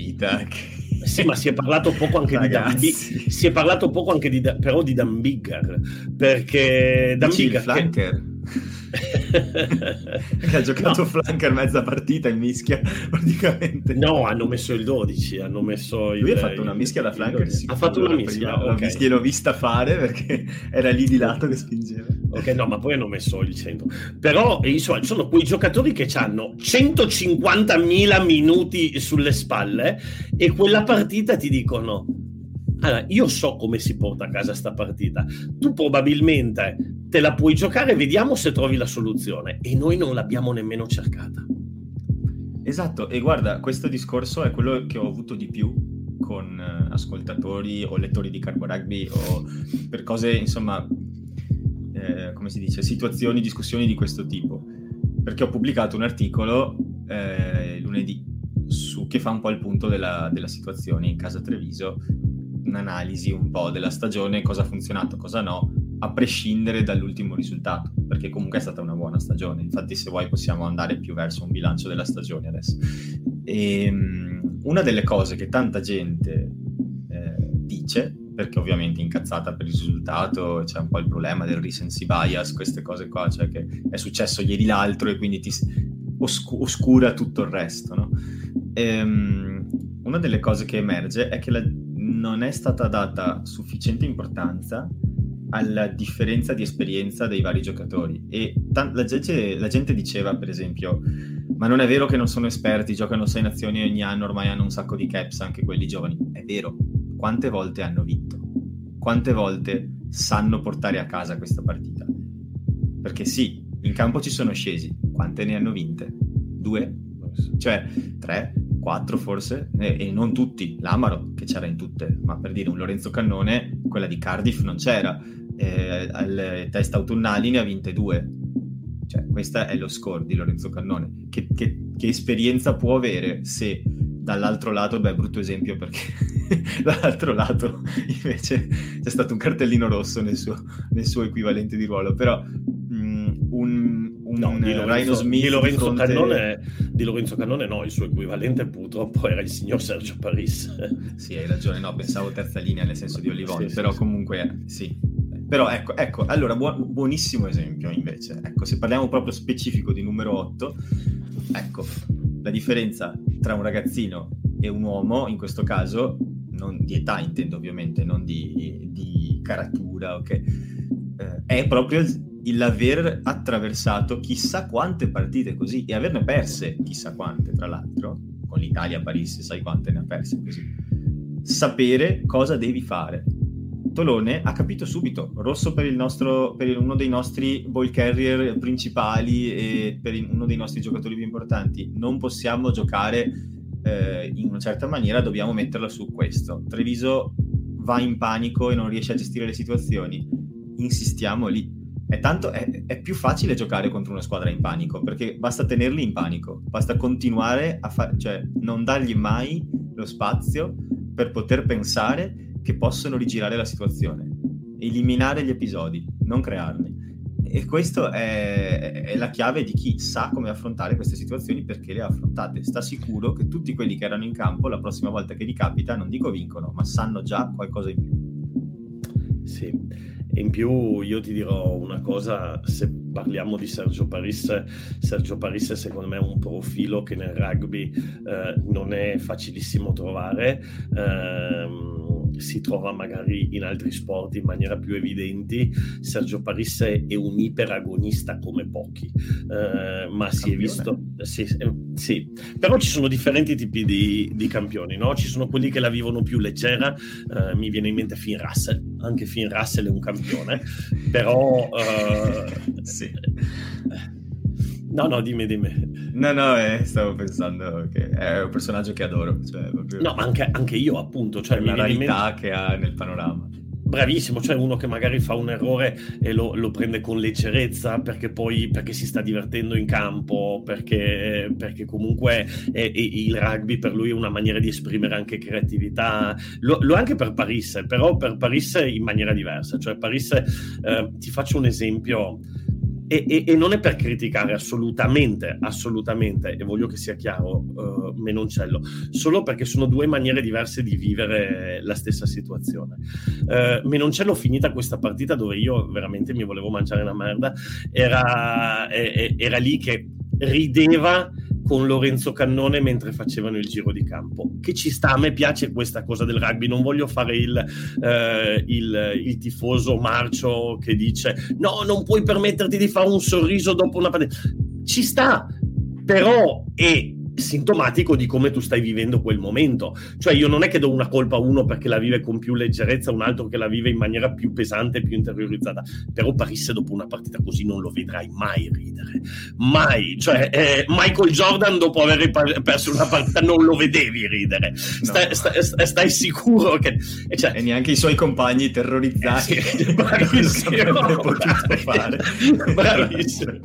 Sì, ma si è parlato poco anche Ragazzi. di Dan Si è parlato poco anche di, però di Dan Bigger, perché Dan Bigger... Che che ha giocato no. flanker mezza partita in mischia praticamente no hanno messo il 12 hanno messo il, lui ha fatto una mischia da flanker ha fatto una mischia prima, okay. mischia l'ho vista fare perché era lì di lato che spingeva ok no ma poi hanno messo il centro però insomma sono quei giocatori che hanno 150.000 minuti sulle spalle e quella partita ti dicono allora, io so come si porta a casa sta partita. Tu probabilmente te la puoi giocare, vediamo se trovi la soluzione. E noi non l'abbiamo nemmeno cercata. Esatto, e guarda, questo discorso è quello che ho avuto di più con uh, ascoltatori o lettori di Carbo Rugby o per cose, insomma, eh, come si dice, situazioni, discussioni di questo tipo. Perché ho pubblicato un articolo eh, lunedì su, che fa un po' il punto della, della situazione in casa Treviso un'analisi un po' della stagione, cosa ha funzionato, cosa no, a prescindere dall'ultimo risultato, perché comunque è stata una buona stagione. Infatti, se vuoi, possiamo andare più verso un bilancio della stagione adesso. E, um, una delle cose che tanta gente eh, dice, perché ovviamente incazzata per il risultato, c'è un po' il problema del recency bias, queste cose qua, cioè che è successo ieri l'altro e quindi ti oscu- oscura tutto il resto, no? E, um, una delle cose che emerge è che la, non è stata data sufficiente importanza alla differenza di esperienza dei vari giocatori. E t- la, gente, la, gente, diceva per esempio ma non è vero che non sono esperti giocano sei nazioni ogni anno ormai hanno un sacco di caps anche quelli giovani. È vero. Quante volte hanno vinto? Quante volte sanno portare a casa questa partita? Perché sì in campo ci sono scesi. Quante ne hanno vinte? Due? Cioè tre 4 forse, e, e, non tutti, l'Amaro che c'era in tutte, ma per dire un Lorenzo Cannone, quella di Cardiff non c'era, eh, alle test autunnali ne ha vinte due. Cioè, questo è lo score di Lorenzo Cannone. Che, che, che esperienza può avere se dall'altro lato, beh, brutto esempio perché dall'altro lato invece c'è stato un cartellino rosso nel suo, nel suo equivalente di ruolo, però mh, un no, di Lorenzo, Smith di Lorenzo, fronte... Cannone, di Lorenzo Cannone no, il suo equivalente purtroppo era il signor Sergio Paris. sì, hai ragione, no, pensavo terza linea nel senso di Olivoni, sì, però sì, comunque sì. Però ecco, ecco allora buon, buonissimo esempio invece. Ecco, se parliamo proprio specifico di numero 8, ecco, la differenza tra un ragazzino e un uomo, in questo caso, non di età intendo ovviamente, non di, di caratura, ok? Eh, è proprio il, l'aver attraversato chissà quante partite così e averne perse chissà quante, tra l'altro, con l'Italia a Parigi, sai quante ne ha perse così. Sapere cosa devi fare. Tolone ha capito subito, rosso per, nostro, per uno dei nostri ball carrier principali e per uno dei nostri giocatori più importanti. Non possiamo giocare eh, in una certa maniera, dobbiamo metterla su questo. Treviso va in panico e non riesce a gestire le situazioni, insistiamo lì. È, tanto, è, è, più facile giocare contro una squadra in panico perché basta tenerli in panico, basta continuare a fare, cioè non dargli mai lo spazio per poter pensare che possono rigirare la situazione, eliminare gli episodi, non crearli. E questa è, è, la chiave di chi sa come affrontare queste situazioni perché le ha affrontate. Sta sicuro che tutti quelli che erano in campo la prossima volta che gli capita, non dico vincono, ma sanno già qualcosa in più. Sì. In più io ti dirò una cosa, se parliamo di Sergio Parisse, Sergio Parisse secondo me è un profilo che nel rugby eh, non è facilissimo trovare. Eh, si trova magari in altri sport in maniera più evidente. Sergio Parisse è un iperagonista come pochi, eh, ma si è visto... Sì, eh, sì, però ci sono differenti tipi di, di campioni, no? Ci sono quelli che la vivono più leggera, eh, mi viene in mente Finn Russell, anche Finn Russell è un campione, però... Eh, sì. No, no, dimmi, dimmi. No, no, eh, stavo pensando che è un personaggio che adoro. Cioè, proprio... No, ma anche, anche, io, appunto. Cioè, la rarità mente... che ha nel panorama. Bravissimo, cioè uno che magari fa un errore e lo, lo prende con leggerezza perché poi perché si sta divertendo in campo, perché, perché comunque è, è, il rugby per lui è una maniera di esprimere anche creatività. Lo, lo anche per Paris, però per Paris in maniera diversa. Cioè Paris, eh, ti faccio un esempio e, e, e, non è per criticare assolutamente, assolutamente, e voglio che sia chiaro, uh, Menoncello, solo perché sono due maniere diverse di vivere la stessa situazione. Uh, Menoncello, finita questa partita dove io veramente mi volevo mangiare una merda, era, era lì che rideva con Lorenzo Cannone mentre facevano il giro di campo. Che ci sta, a me piace questa cosa del rugby, non voglio fare il, eh, il, il tifoso marcio che dice no, non puoi permetterti di fare un sorriso dopo una partita. Ci sta, però è sintomatico di come tu stai vivendo quel momento. Cioè io non è che do una colpa a uno perché la vive con più leggerezza, un altro che la vive in maniera più pesante, più interiorizzata. Però Parisse dopo una partita così non lo vedrai mai ridere. Mai. Cioè eh, Michael Jordan dopo aver perso una partita non lo vedevi ridere. Stai, no. stai, stai sicuro che... E, cioè, e, neanche i suoi compagni terrorizzati. Eh, sì, bravissimo. bravissimo.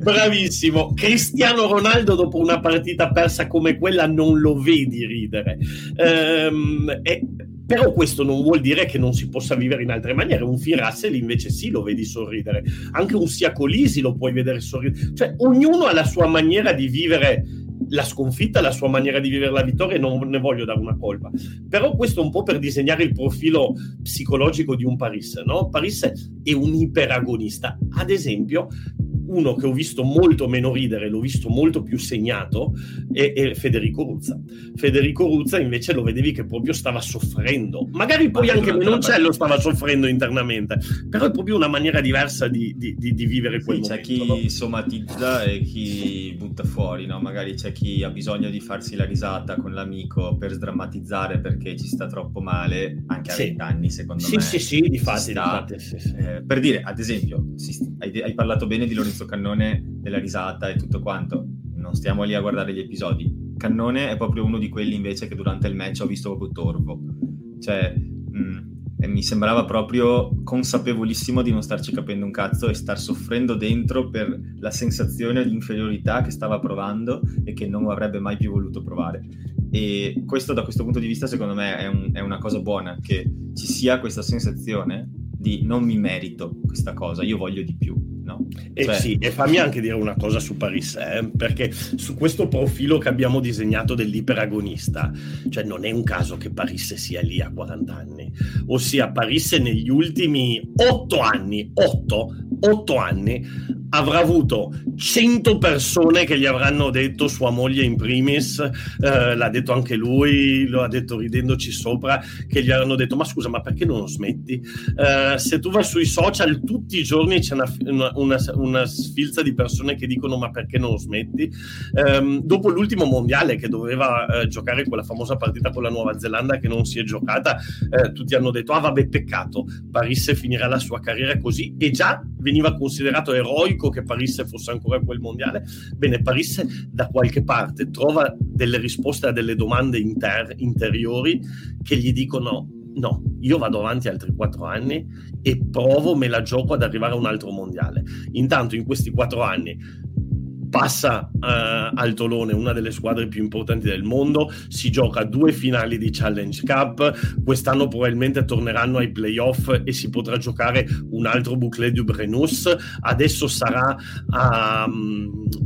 bravissimo. Cristiano Ronaldo dopo una partita partita persa come quella non lo vedi ridere. Ehm, e, però questo non vuol dire che non si possa vivere in altre maniere. Un Firassel invece sì lo vedi sorridere. Anche un Siacolisi lo puoi vedere sorridere. Cioè ognuno ha la sua maniera di vivere la sconfitta, la sua maniera di vivere la vittoria e non ne voglio dare una colpa. Però questo è un po' per disegnare il profilo psicologico di un Paris, no? Paris è un iperagonista. Ad esempio, uno che ho visto molto meno ridere, l'ho visto molto più segnato, è, è, Federico Ruzza. Federico Ruzza invece lo vedevi che proprio stava soffrendo. Magari poi Ma anche Menoncello stava soffrendo internamente, però è proprio una maniera diversa di, di, di, di vivere quel sì, momento. C'è chi no? somatizza e chi butta fuori, no? magari c'è chi ha bisogno di farsi la risata con l'amico per sdrammatizzare perché ci sta troppo male, anche a sì. 20 anni secondo sì, me. Sì, sì, di fatti. Eh, per dire, ad esempio, hai, hai parlato bene di Lorenzo Cannone della risata e tutto quanto. Non stiamo lì a guardare gli episodi. Cannone è proprio uno di quelli invece che durante il match ho visto proprio torvo. Cioè, mh, mm, mi sembrava proprio consapevolissimo di non starci capendo un cazzo e star soffrendo dentro per la sensazione di inferiorità che stava provando e che non avrebbe mai più voluto provare. E questo da questo punto di vista secondo me è, un, è una cosa buona, che ci sia questa sensazione di non mi merito questa cosa, io voglio di più no? E, cioè... sì, e fammi anche dire una cosa su Paris, eh, perché su questo profilo che abbiamo disegnato dell'iperagonista, cioè non è un caso che Paris sia lì a 40 anni, ossia Paris negli ultimi 8 anni, 8, 8 anni, avrà avuto 100 persone che gli avranno detto, sua moglie in primis, eh, l'ha detto anche lui, lo ha detto ridendoci sopra, che gli avranno detto ma scusa ma perché non lo smetti? Eh, se tu vai sui social tutti i giorni c'è una, una, una, sfilza di persone che dicono ma perché non smetti? Eh, dopo l'ultimo mondiale che doveva eh, giocare quella famosa partita con la Nuova Zelanda che non si è giocata, eh, tutti hanno detto ah vabbè peccato, Parisse finirà la sua carriera così e già veniva considerato eroico che Parisse fosse ancora quel mondiale. Bene, Parisse da qualche parte trova delle risposte a delle domande inter- interiori che gli dicono No, io vado avanti altri quattro anni e provo, me la gioco ad arrivare a un altro mondiale. Intanto in questi quattro anni passa uh, al Tolone, una delle squadre più importanti del mondo, si gioca due finali di Challenge Cup, quest'anno probabilmente torneranno ai playoff e si potrà giocare un altro Bouclet du Brenus, adesso sarà a,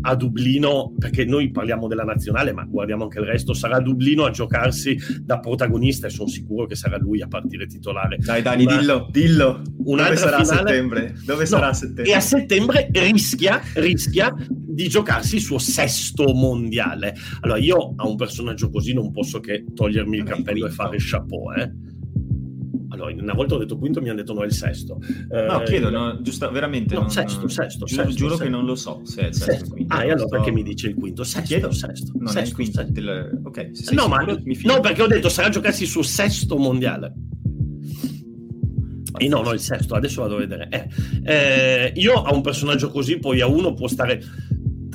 a, Dublino, perché noi parliamo della nazionale, ma guardiamo anche il resto, sarà a Dublino a giocarsi da protagonista e sono sicuro che sarà lui a partire titolare. Dai Dani, una, dillo, dillo. Dove sarà finale... a settembre? Dove no, sarà a settembre? E a settembre rischia, rischia di giocarsi il suo sesto mondiale. Allora, io a un personaggio così non posso che togliermi il cappello e fare chapeau, eh. Allora, una volta ho detto quinto, mi hanno detto no, è il sesto. No, eh, chiedo, no, giusto, veramente. No, non, sesto, sesto. Giuro, sesto, giuro sesto. che non lo so se è il sesto, sesto. quinto. Ah, e allora sto... perché mi dice il quinto? Sesto, chiedo, sesto. Non sesto, è il quinto. Del... Ok, se no, ma, no, perché ho detto sarà giocarsi il suo sesto mondiale. E no, no, il sesto, adesso vado a vedere. Eh, eh, io a un personaggio così, poi a uno può stare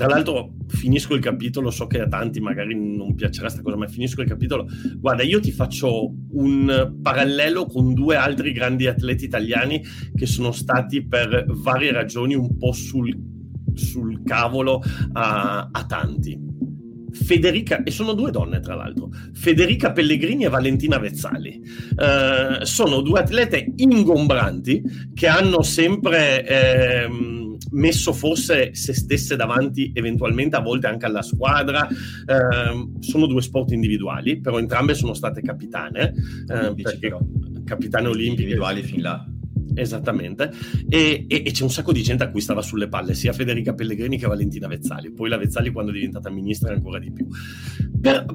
tra l'altro finisco il capitolo, so che a tanti magari non piacerà questa cosa, ma finisco il capitolo. Guarda, io ti faccio un parallelo con due altri grandi atleti italiani che sono stati per varie ragioni un po' sul, sul cavolo a, a tanti. Federica, e sono due donne tra l'altro, Federica Pellegrini e Valentina Vezzali. Eh, sono due atlete ingombranti che hanno sempre... Eh, messo forse se stesse davanti eventualmente a volte anche alla squadra. Eh, sono due sport individuali, però entrambe sono state capitane, eh, perché capitane olimpiche. Individuali fin là. Esattamente, e, e, e, c'è un sacco di gente a cui stava sulle palle, sia Federica Pellegrini che Valentina Vezzali. Poi la Vezzali, quando è diventata ministra, ancora di più. Per,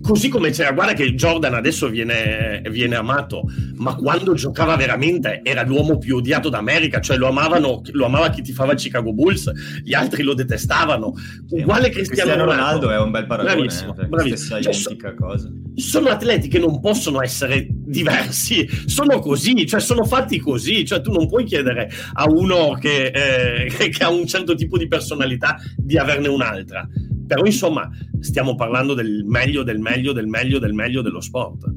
così come c'era, guarda che Jordan adesso viene, viene, amato, ma quando giocava veramente era l'uomo più odiato d'America, cioè lo, amavano, lo amava chi tifava Chicago Bulls, gli altri lo detestavano. Uguale Cristiano, Cristiano Ronaldo, è un bel paragone, bravissimo, eh, bravissimo. Cioè, identica cosa. Sono atleti che non possono essere diversi, sono così, cioè sono fatti così, cioè tu non puoi chiedere a uno che, eh, che ha un certo tipo di personalità di averne un'altra però insomma stiamo parlando del meglio, del meglio, del meglio, del meglio dello sport.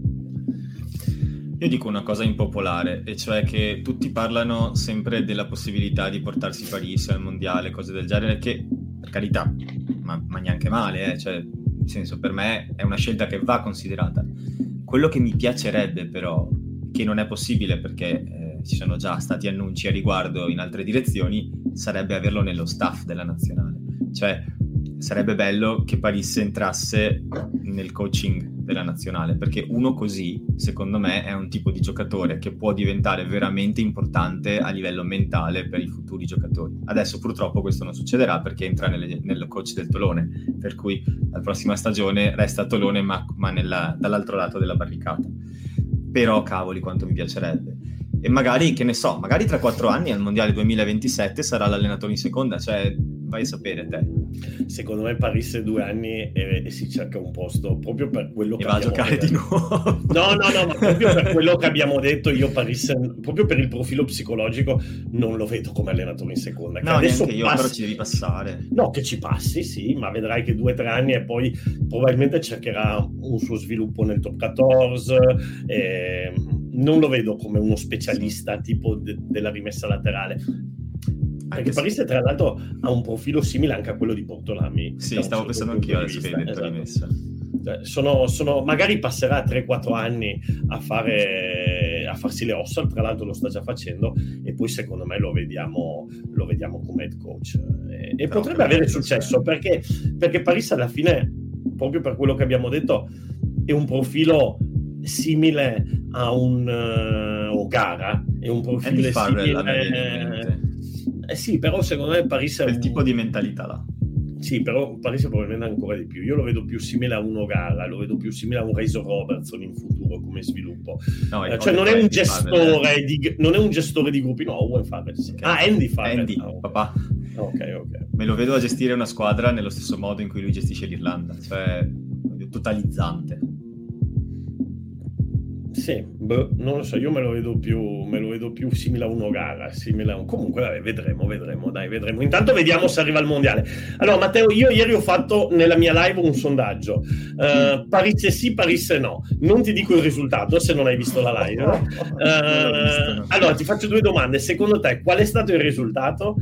Io dico una cosa impopolare, e cioè che tutti parlano sempre della possibilità di portarsi Parisi al mondiale, cose del genere, che per carità, ma, ma neanche male, eh? cioè, nel senso per me è una scelta che va considerata. Quello che mi piacerebbe però, che non è possibile perché eh, ci sono già stati annunci a riguardo in altre direzioni, sarebbe averlo nello staff della nazionale. Cioè sarebbe bello che Paris entrasse nel coaching della nazionale, perché uno così, secondo me, è un tipo di giocatore che può diventare veramente importante a livello mentale per i futuri giocatori. Adesso purtroppo questo non succederà perché entra nelle, nel coach del Tolone, per cui la prossima stagione resta Tolone ma, ma nella, dall'altro lato della barricata. Però cavoli quanto mi piacerebbe. E magari, che ne so, magari tra quattro anni al Mondiale 2027 sarà l'allenatore in seconda, cioè vai a sapere te. Secondo me Paris due anni e, e, si cerca un posto proprio per quello e che va a giocare detto. di nuovo. No, no, no, ma proprio per quello che abbiamo detto io Paris, proprio per il profilo psicologico non lo vedo come allenatore in seconda. no, adesso io, passi... però ci devi passare. No, che ci passi, sì, ma vedrai che due o tre anni e poi probabilmente cercherà un suo sviluppo nel top 14. E non lo vedo come uno specialista tipo de- della rimessa laterale perché Parisse, tra l'altro, ha un profilo simile anche a quello di Portolami. Sì, stavo pensando anch'io adesso che hai detto esatto. rimessa. Cioè, sono, sono, magari passerà 3-4 anni a, fare, a farsi le ossa, tra l'altro lo sta già facendo, e poi secondo me lo vediamo, lo vediamo come head coach. E, e potrebbe avere successo perché, perché Parisse alla fine, proprio per quello che abbiamo detto, è un profilo simile a un uh, Ogara, è un profilo simile... Eh sì, però secondo me Paris è un... tipo di mentalità là. Sì, però Paris probabilmente ancora di più. Io lo vedo più simile a un Ogara, lo vedo più simile a un Razor Robertson in futuro come sviluppo. No, eh, cioè non è, un gestore di, non è un gestore di gruppi, no, Owen Farrell. Sì. Ah, Andy Farrell. Andy, oh. papà. Ok, ok. Me lo vedo a gestire una squadra nello stesso modo in cui lui gestisce l'Irlanda, cioè totalizzante. Sì, boh, non lo so, io me lo vedo più, me lo vedo più simile a uno gara, simile a un... Comunque, vabbè, vedremo, vedremo, dai, vedremo. Intanto vediamo se arriva al mondiale. Allora, Matteo, io ieri ho fatto nella mia live un sondaggio. Uh. Parisse sì, Parisse no. Non ti dico il risultato se non hai visto la live. Uh. Allora, ti faccio due domande. Secondo te, qual è stato il risultato?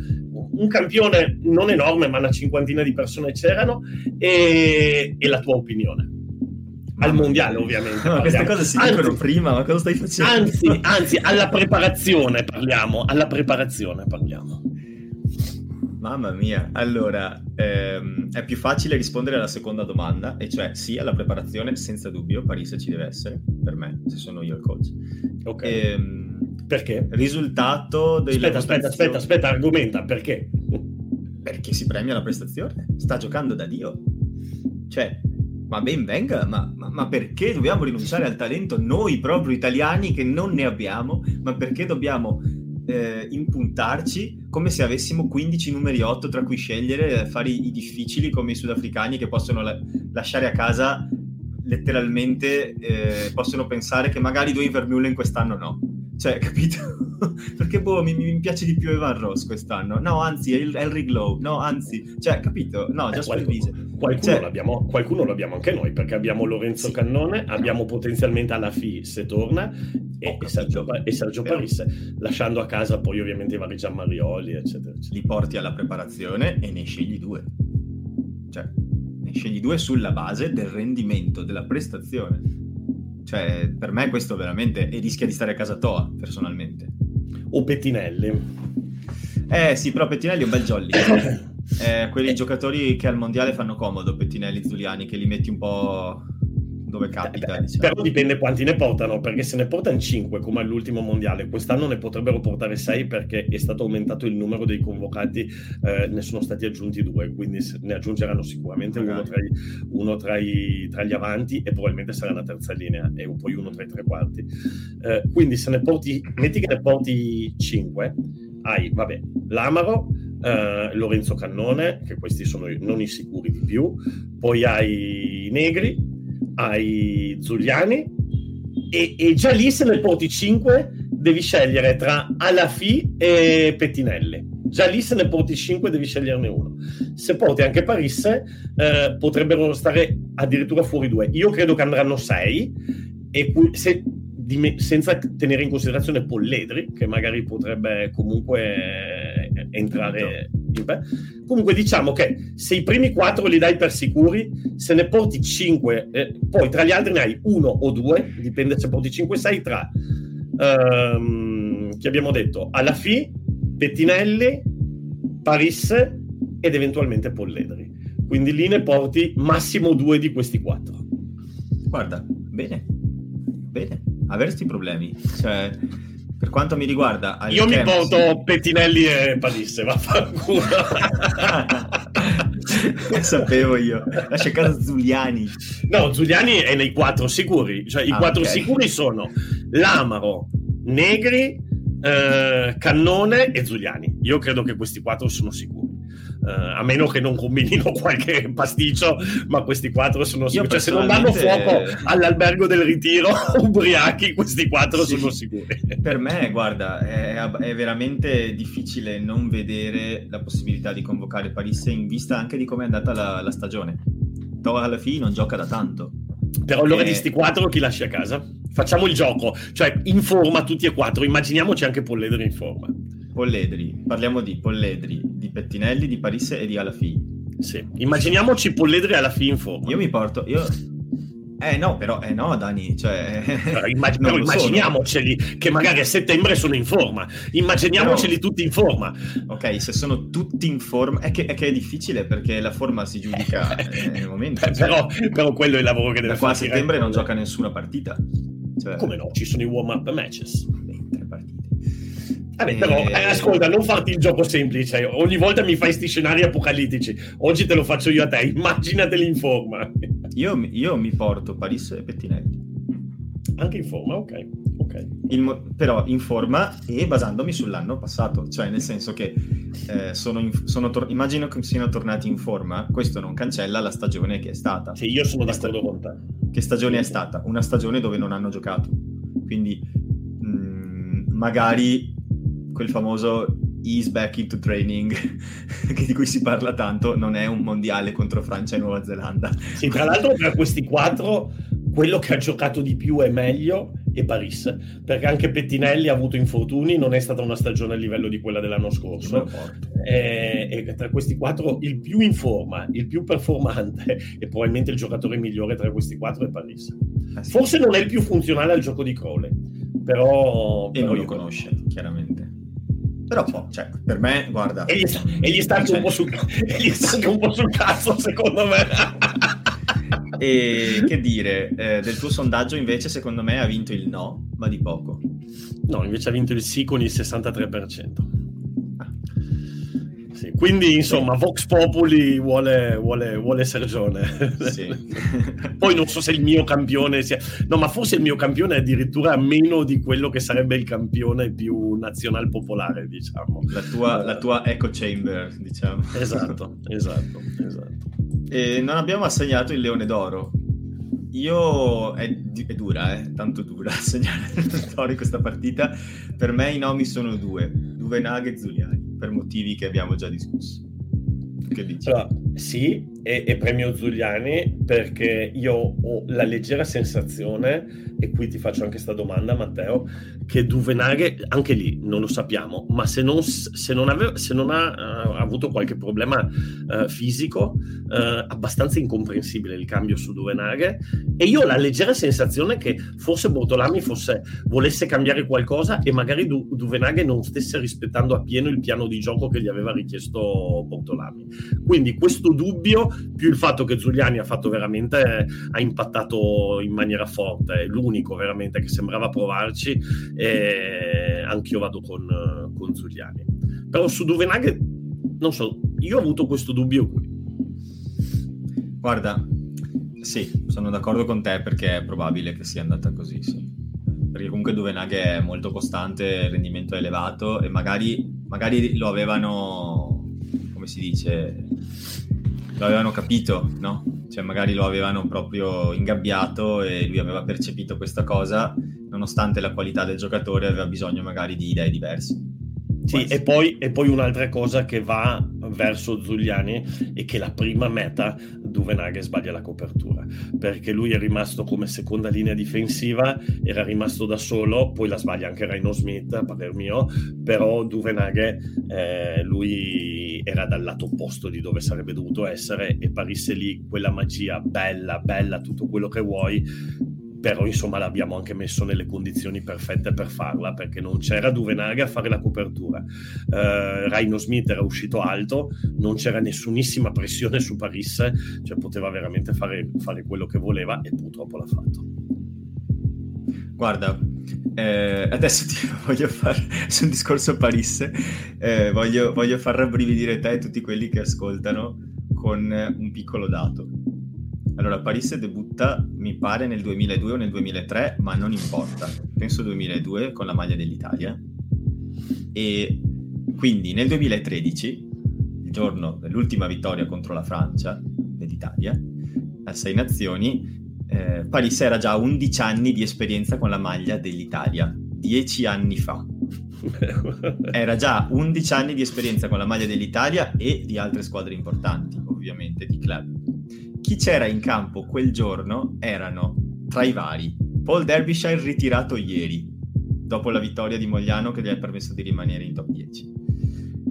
Un campione non enorme, ma una cinquantina di persone c'erano, e, e la tua opinione al mondiale ovviamente. Ma queste cose si anzi, dicono prima, ma cosa stai facendo? Anzi, anzi, alla preparazione parliamo, alla preparazione parliamo. Mamma mia, allora ehm, è più facile rispondere alla seconda domanda, e cioè sì, alla preparazione senza dubbio, Parisi ci deve essere, per me, se sono io il coach. Ok. Ehm, perché? Risultato dei Aspetta, aspetta, aspetta, aspetta, argomenta, perché? Perché si premia la prestazione, sta giocando da Dio. Cioè, ma ben venga, ma, ma, ma, perché dobbiamo rinunciare al talento noi proprio italiani che non ne abbiamo? Ma perché dobbiamo eh, impuntarci come se avessimo 15 numeri 8 tra cui scegliere, eh, fare i, i difficili come i sudafricani che possono la- lasciare a casa letteralmente, eh, possono pensare che magari due Vermeulen quest'anno no. Cioè, capito? Perché boh, mi, mi, piace di più Evan Ross quest'anno. No, anzi, è il Henry Glow. No, anzi, cioè, capito? No, già eh, qualcuno, cioè, l'abbiamo, qualcuno l'abbiamo anche noi, perché abbiamo Lorenzo sì. Cannone, abbiamo potenzialmente Alafi se torna e, e, Sergio, e Sergio Parisse, lasciando a casa poi ovviamente i vari Gianmarioli, eccetera, eccetera. Li porti alla preparazione e ne scegli due. Cioè, ne scegli due sulla base del rendimento, della prestazione. Cioè, per me questo veramente... E rischia di stare a casa Toa, personalmente. O Pettinelli. Eh sì, però Pettinelli è un bel jolly. eh, quelli giocatori che al mondiale fanno comodo, Pettinelli, Zuliani, che li metti un po' dove capita. diciamo. Però dipende quanti ne portano, perché se ne portano 5 come all'ultimo mondiale, quest'anno ne potrebbero portare 6 perché è stato aumentato il numero dei convocati, eh, ne sono stati aggiunti due, quindi ne aggiungeranno sicuramente uno, tra, i, uno tra, i, tra, gli avanti e probabilmente sarà la terza linea e poi uno tra i tre quarti. Eh, quindi se ne porti, metti che ne porti 5, hai, vabbè, l'Amaro, Uh, Lorenzo Cannone, che questi sono non i sicuri di più, poi hai i Negri, ai Zuliani. E, e, già lì se ne porti 5 devi scegliere tra Alafi e Pettinelli. Già lì se ne porti 5 devi sceglierne uno. Se porti anche Parisse eh, potrebbero stare addirittura fuori due. Io credo che andranno 6 e se, di, senza tenere in considerazione Polledri che magari potrebbe comunque entrare Comunque diciamo che se i primi quattro li dai per sicuri, se ne porti 5, eh, poi tra gli altri ne hai uno o due, dipende se porti 5-6, tra um, che abbiamo detto, alla FI, Pettinelli, Parisse ed eventualmente Polledri. Quindi lì ne porti massimo due di questi quattro. Guarda, bene, bene, avresti problemi. Cioè, per quanto mi riguarda, io mi porto Pettinelli e Padisse, vaffanculo. Sapevo io. Lascia casa Zuliani. No, Zuliani è nei quattro sicuri. Cioè, i ah, quattro okay. sicuri sono Lamaro, Negri, eh, Cannone e Zuliani. Io credo che questi quattro sono sicuri. Uh, a meno che non combinino qualche pasticcio, ma questi quattro sono sicuri. Cioè, se non danno fuoco all'albergo del ritiro, ubriachi, questi quattro sì. sono sicuri. Per me, guarda, è, è, veramente difficile non vedere la possibilità di convocare Parisse in vista anche di come è andata la, la stagione. Tova alla fine non gioca da tanto. Però allora e... di sti quattro chi lasci a casa? Facciamo il gioco, cioè in forma tutti e quattro, immaginiamoci anche Polledri in forma. Polledri, parliamo di Polledri, di Pettinelli, di Parisse e di Alafi. Sì, immaginiamoci Polledri e Alafi in forma. Io mi porto, io... Eh no, però, eh no, Dani, cioè... Però, immag- però immaginiamoceli sono. che magari a settembre sono in forma, immaginiamoceli però... tutti in forma. Ok, se sono tutti in forma, è che, è che è, difficile perché la forma si giudica eh, nel momento. Cioè, però, però, quello è il lavoro che deve fare. Da qua a settembre non gioca nessuna partita. Cioè... Come no? Ci sono i warm-up matches. Vabbè, però eh, ascolta, non farti il gioco semplice. Ogni volta mi fai questi scenari apocalittici. Oggi te lo faccio io a te. Immaginateli in forma. Io, io mi porto Paris e Pettinelli. Anche in forma, ok. okay. Il, però in forma e basandomi sull'anno passato. Cioè, nel senso che eh, sono in, sono tor- immagino che siano tornati in forma. Questo non cancella la stagione che è stata. Sì, io sono d'accordo con te. Che stagione è stata? Una stagione dove non hanno giocato Quindi mh, mm, magari quel famoso ease back into training di cui si parla tanto non è un mondiale contro Francia e Nuova Zelanda. Sì, tra l'altro tra questi quattro quello che ha giocato di più e meglio è Paris, perché anche Pettinelli ha avuto infortuni, non è stata una stagione a livello di quella dell'anno scorso. E, e, tra questi quattro il più in forma, il più performante e probabilmente il giocatore migliore tra questi quattro è Paris. Ah, sì. Forse non è il più funzionale al gioco di Crowley, però... E però non lo conosce, chiaramente. Però po', cioè, per me, guarda... E gli sta, e gli sta, anche, un sul, gli sta anche un po' sul cazzo, secondo me. E che dire, eh, del tuo sondaggio invece secondo me ha vinto il no, ma di poco. No, invece ha vinto il sì con il 63%. Quindi insomma Vox Populi vuole, vuole, vuole Sergione. Sì. Poi non so se il mio campione sia... No, ma forse il mio campione è addirittura meno di quello che sarebbe il campione più nazional popolare, diciamo. La tua, la tua echo chamber, diciamo. Esatto, esatto, esatto. E non abbiamo assegnato il Leone d'Oro. Io è, è dura, eh? tanto dura d'Oro in questa partita. Per me i nomi sono due, Duvenaghe e Zuliani, per motivi che abbiamo già discusso. Che dici? Allora, sì, e, e, premio Zuliani perché io ho la leggera sensazione, e qui ti faccio anche questa domanda Matteo, che Duvenaghe, anche lì non lo sappiamo, ma se non, se non, aveva, se non ha uh, avuto qualche problema uh, fisico, uh, abbastanza incomprensibile il cambio su Duvenaghe, e io ho la leggera sensazione che forse Bortolami fosse, volesse cambiare qualcosa e magari du, Duvenaghe non stesse rispettando appieno il piano di gioco che gli aveva richiesto Bortolami. Quindi questo dubbio più il fatto che Giuliani ha fatto veramente, ha impattato in maniera forte, è l'unico veramente che sembrava provarci e anch'io vado con, con Giuliani. Però su Duvenaghe, non so, io ho avuto questo dubbio qui. Guarda, sì, sono d'accordo con te perché è probabile che sia andata così, sì. Perché comunque Duvenaghe è molto costante, il rendimento è elevato e magari, magari lo avevano, come si dice, lo avevano capito, no? Cioè magari lo avevano proprio ingabbiato e lui aveva percepito questa cosa, nonostante la qualità del giocatore aveva bisogno magari di idee diverse. Sì, e poi, e poi, un'altra cosa che va verso Zuliani è che la prima meta Duvenaghe sbaglia la copertura. Perché lui è rimasto come seconda linea difensiva era rimasto da solo poi la sbaglia anche Raino Smith a parer mio però Duvenaghe eh, lui era dal lato opposto di dove sarebbe dovuto essere e parisse lì quella magia bella bella tutto quello che vuoi però insomma l'abbiamo anche messo nelle condizioni perfette per farla perché non c'era Duvenaghe a fare la copertura. Uh, Raino Smith era uscito alto non c'era nessunissima pressione su Paris cioè poteva veramente fare, fare quello che voleva e purtroppo l'ha fatto. Guarda eh, adesso ti voglio fare su un discorso Paris eh, voglio, voglio far rabbrividire te e tutti quelli che ascoltano con un piccolo dato allora, Paris debutta, mi pare, nel 2002 o nel 2003, ma non importa. Penso 2002 con la maglia dell'Italia. E quindi nel 2013, il giorno dell'ultima vittoria contro la Francia dell'Italia, a Sei Nazioni, eh, Paris era già 11 anni di esperienza con la maglia dell'Italia, 10 anni fa. Era già 11 anni di esperienza con la maglia dell'Italia e di altre squadre importanti, ovviamente, di club chi c'era in campo quel giorno erano, tra i vari, Paul Derbyshire ritirato ieri, dopo la vittoria di Mogliano che gli ha permesso di rimanere in top 10.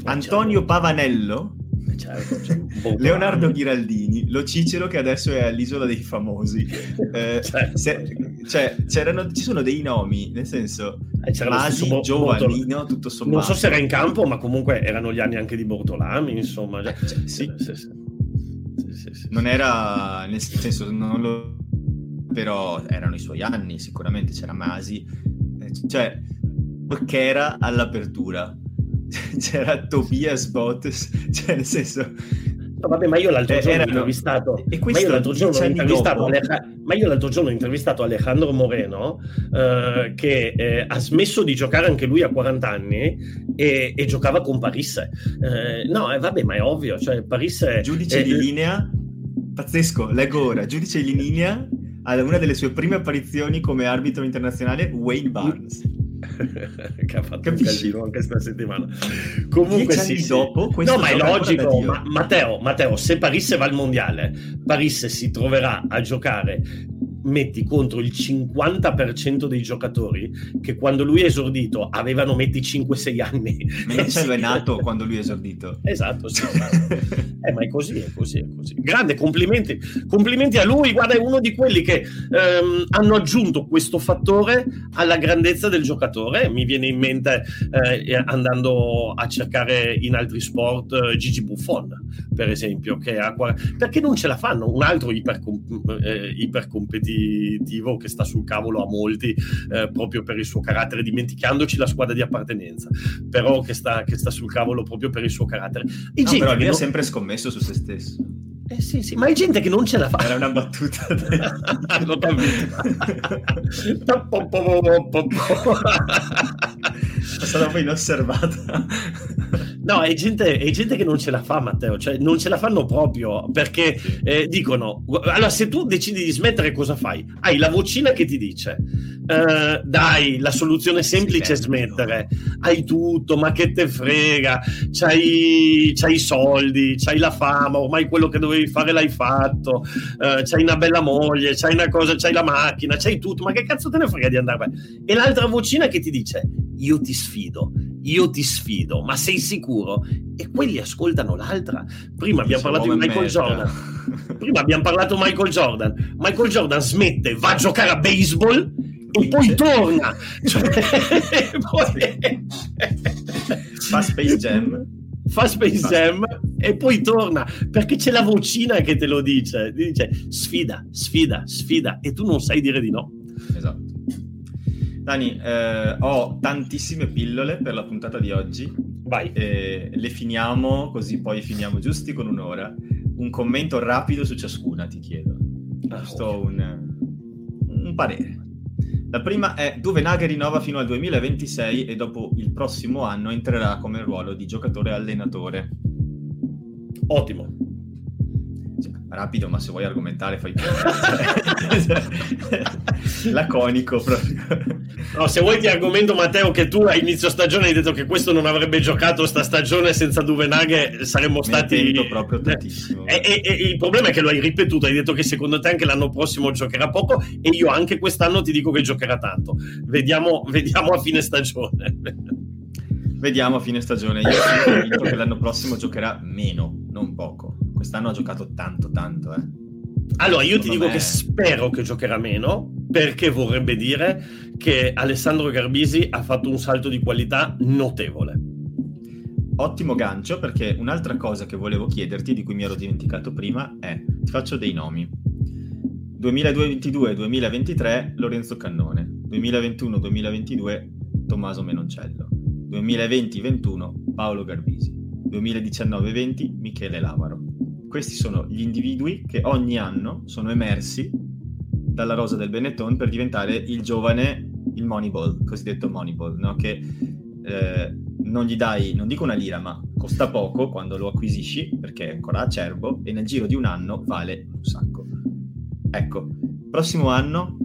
Antonio Pavanello, certo, Leonardo Ghiraldini, lo Cicero che adesso è all'isola dei famosi. Eh, certo. se, cioè, ci sono dei nomi, nel senso, eh, Masi, Giovannino, tutto sommato. Non so se era in campo, ma comunque erano gli anni anche di Bortolami, insomma. Cioè, eh, cioè, sì. sì, sì Non era, nel senso, non lo... però erano i suoi anni, sicuramente c'era Masi, eh, cioè, era all'apertura, c'era Tobias Bottes, cioè nel senso... No, vabbè, ma io l'altro eh, giorno ho intervistato. Ma io l'altro giorno ho intervistato, Aleja... ma io l'altro giorno ho intervistato Alejandro Moreno, eh, che eh, ha smesso di giocare anche lui a 40 anni e, e giocava con Paris. Eh, no, eh, vabbè, ma è ovvio. Cioè, Paris è, Giudice di linea pazzesco, leggo ora, giudice in linea ad una delle sue prime apparizioni come arbitro internazionale, Wayne Barnes. che ha fatto Capisci? un anche questa settimana. Comunque sì, sì. dopo No, ma è logico, ma, Matteo, Matteo, se Parisse va al mondiale, Parisse si troverà a giocare metti contro il 50% dei giocatori che quando lui è esordito avevano metti 5-6 anni. Mentre è nato quando lui è esordito. Esatto, sì, eh, ma è così, è così, è così. Grande, complimenti, complimenti a lui, guarda, è uno di quelli che ehm, hanno aggiunto questo fattore alla grandezza del giocatore. Mi viene in mente eh, andando a cercare in altri sport eh, Gigi Buffon, per esempio, che ha perché non ce la fanno un altro ipercompetitivo eh, ipercompetitivo competitivo che sta sul cavolo a molti eh, proprio per il suo carattere, dimenticandoci la squadra di appartenenza, però che sta, che sta sul cavolo proprio per il suo carattere. E no, però lui non... ha sempre scommesso su se stesso. Eh sì, sì, ma è gente che non ce la fa. Era una battuta. L'ho capito. è stata poi inosservata. No, è gente, è gente, che non ce la fa, Matteo, cioè non ce la fanno proprio perché eh, dicono: allora, se tu decidi di smettere, cosa fai? Hai la vocina che ti dice: eh, Dai, la soluzione semplice è smettere, hai tutto, ma che te frega, c'hai, c'hai i soldi, c'hai la fama, ormai quello che dovevi fare l'hai fatto, eh, c'hai una bella moglie, c'hai una cosa, c'hai la macchina, c'hai tutto, ma che cazzo te ne frega di andare? E l'altra vocina che ti dice: Io ti sfido io ti sfido, ma sei sicuro? E quelli ascoltano l'altra. Prima abbiamo parlato di Michael merda. Jordan. Prima abbiamo parlato di Michael Jordan. Michael Jordan smette, va a giocare a baseball e poi torna. Cioè, poi... Fa Space Jam. Fa Space Jam e poi torna perché c'è la vocina che te lo dice. Ti dice sfida, sfida, sfida e tu non sai dire di no. Esatto. Dani, eh, ho tantissime pillole per la puntata di oggi. Vai. Eh, le finiamo così poi finiamo giusti con un'ora. Un commento rapido su ciascuna, ti chiedo. Ah, Giusto un, un parere. La prima è Duvenaghe rinnova fino al 2026 e dopo il prossimo anno entrerà come ruolo di giocatore allenatore. Ottimo rapido, ma se vuoi argomentare fai più. Laconico proprio. No, se vuoi ti argomento Matteo che tu a inizio stagione hai detto che questo non avrebbe giocato sta stagione senza Duvenaghe saremmo stati... proprio tantissimo. E, e, e, il problema è che lo hai ripetuto, hai detto che secondo te anche l'anno prossimo giocherà poco e io anche quest'anno ti dico che giocherà tanto. Vediamo, vediamo a fine stagione. Vediamo a fine stagione. Io sono convinto che l'anno prossimo giocherà meno, non poco quest'anno ha giocato tanto, tanto. Eh. Allora, io Secondo ti dico me... che spero che giocherà meno, perché vorrebbe dire che Alessandro Garbisi ha fatto un salto di qualità notevole. Ottimo gancio, perché un'altra cosa che volevo chiederti, di cui mi ero dimenticato prima, è, ti faccio dei nomi. 2022-2023 Lorenzo Cannone, 2021-2022 Tommaso Menoncello, 2020-21 Paolo Garbisi, 2019-20 Michele Lavaro questi sono gli individui che ogni anno sono emersi dalla rosa del Benetton per diventare il giovane, il Moneyball, cosiddetto Moneyball, no? che eh, non gli dai, non dico una lira, ma costa poco quando lo acquisisci perché è ancora acerbo e nel giro di un anno vale un sacco. Ecco, prossimo anno...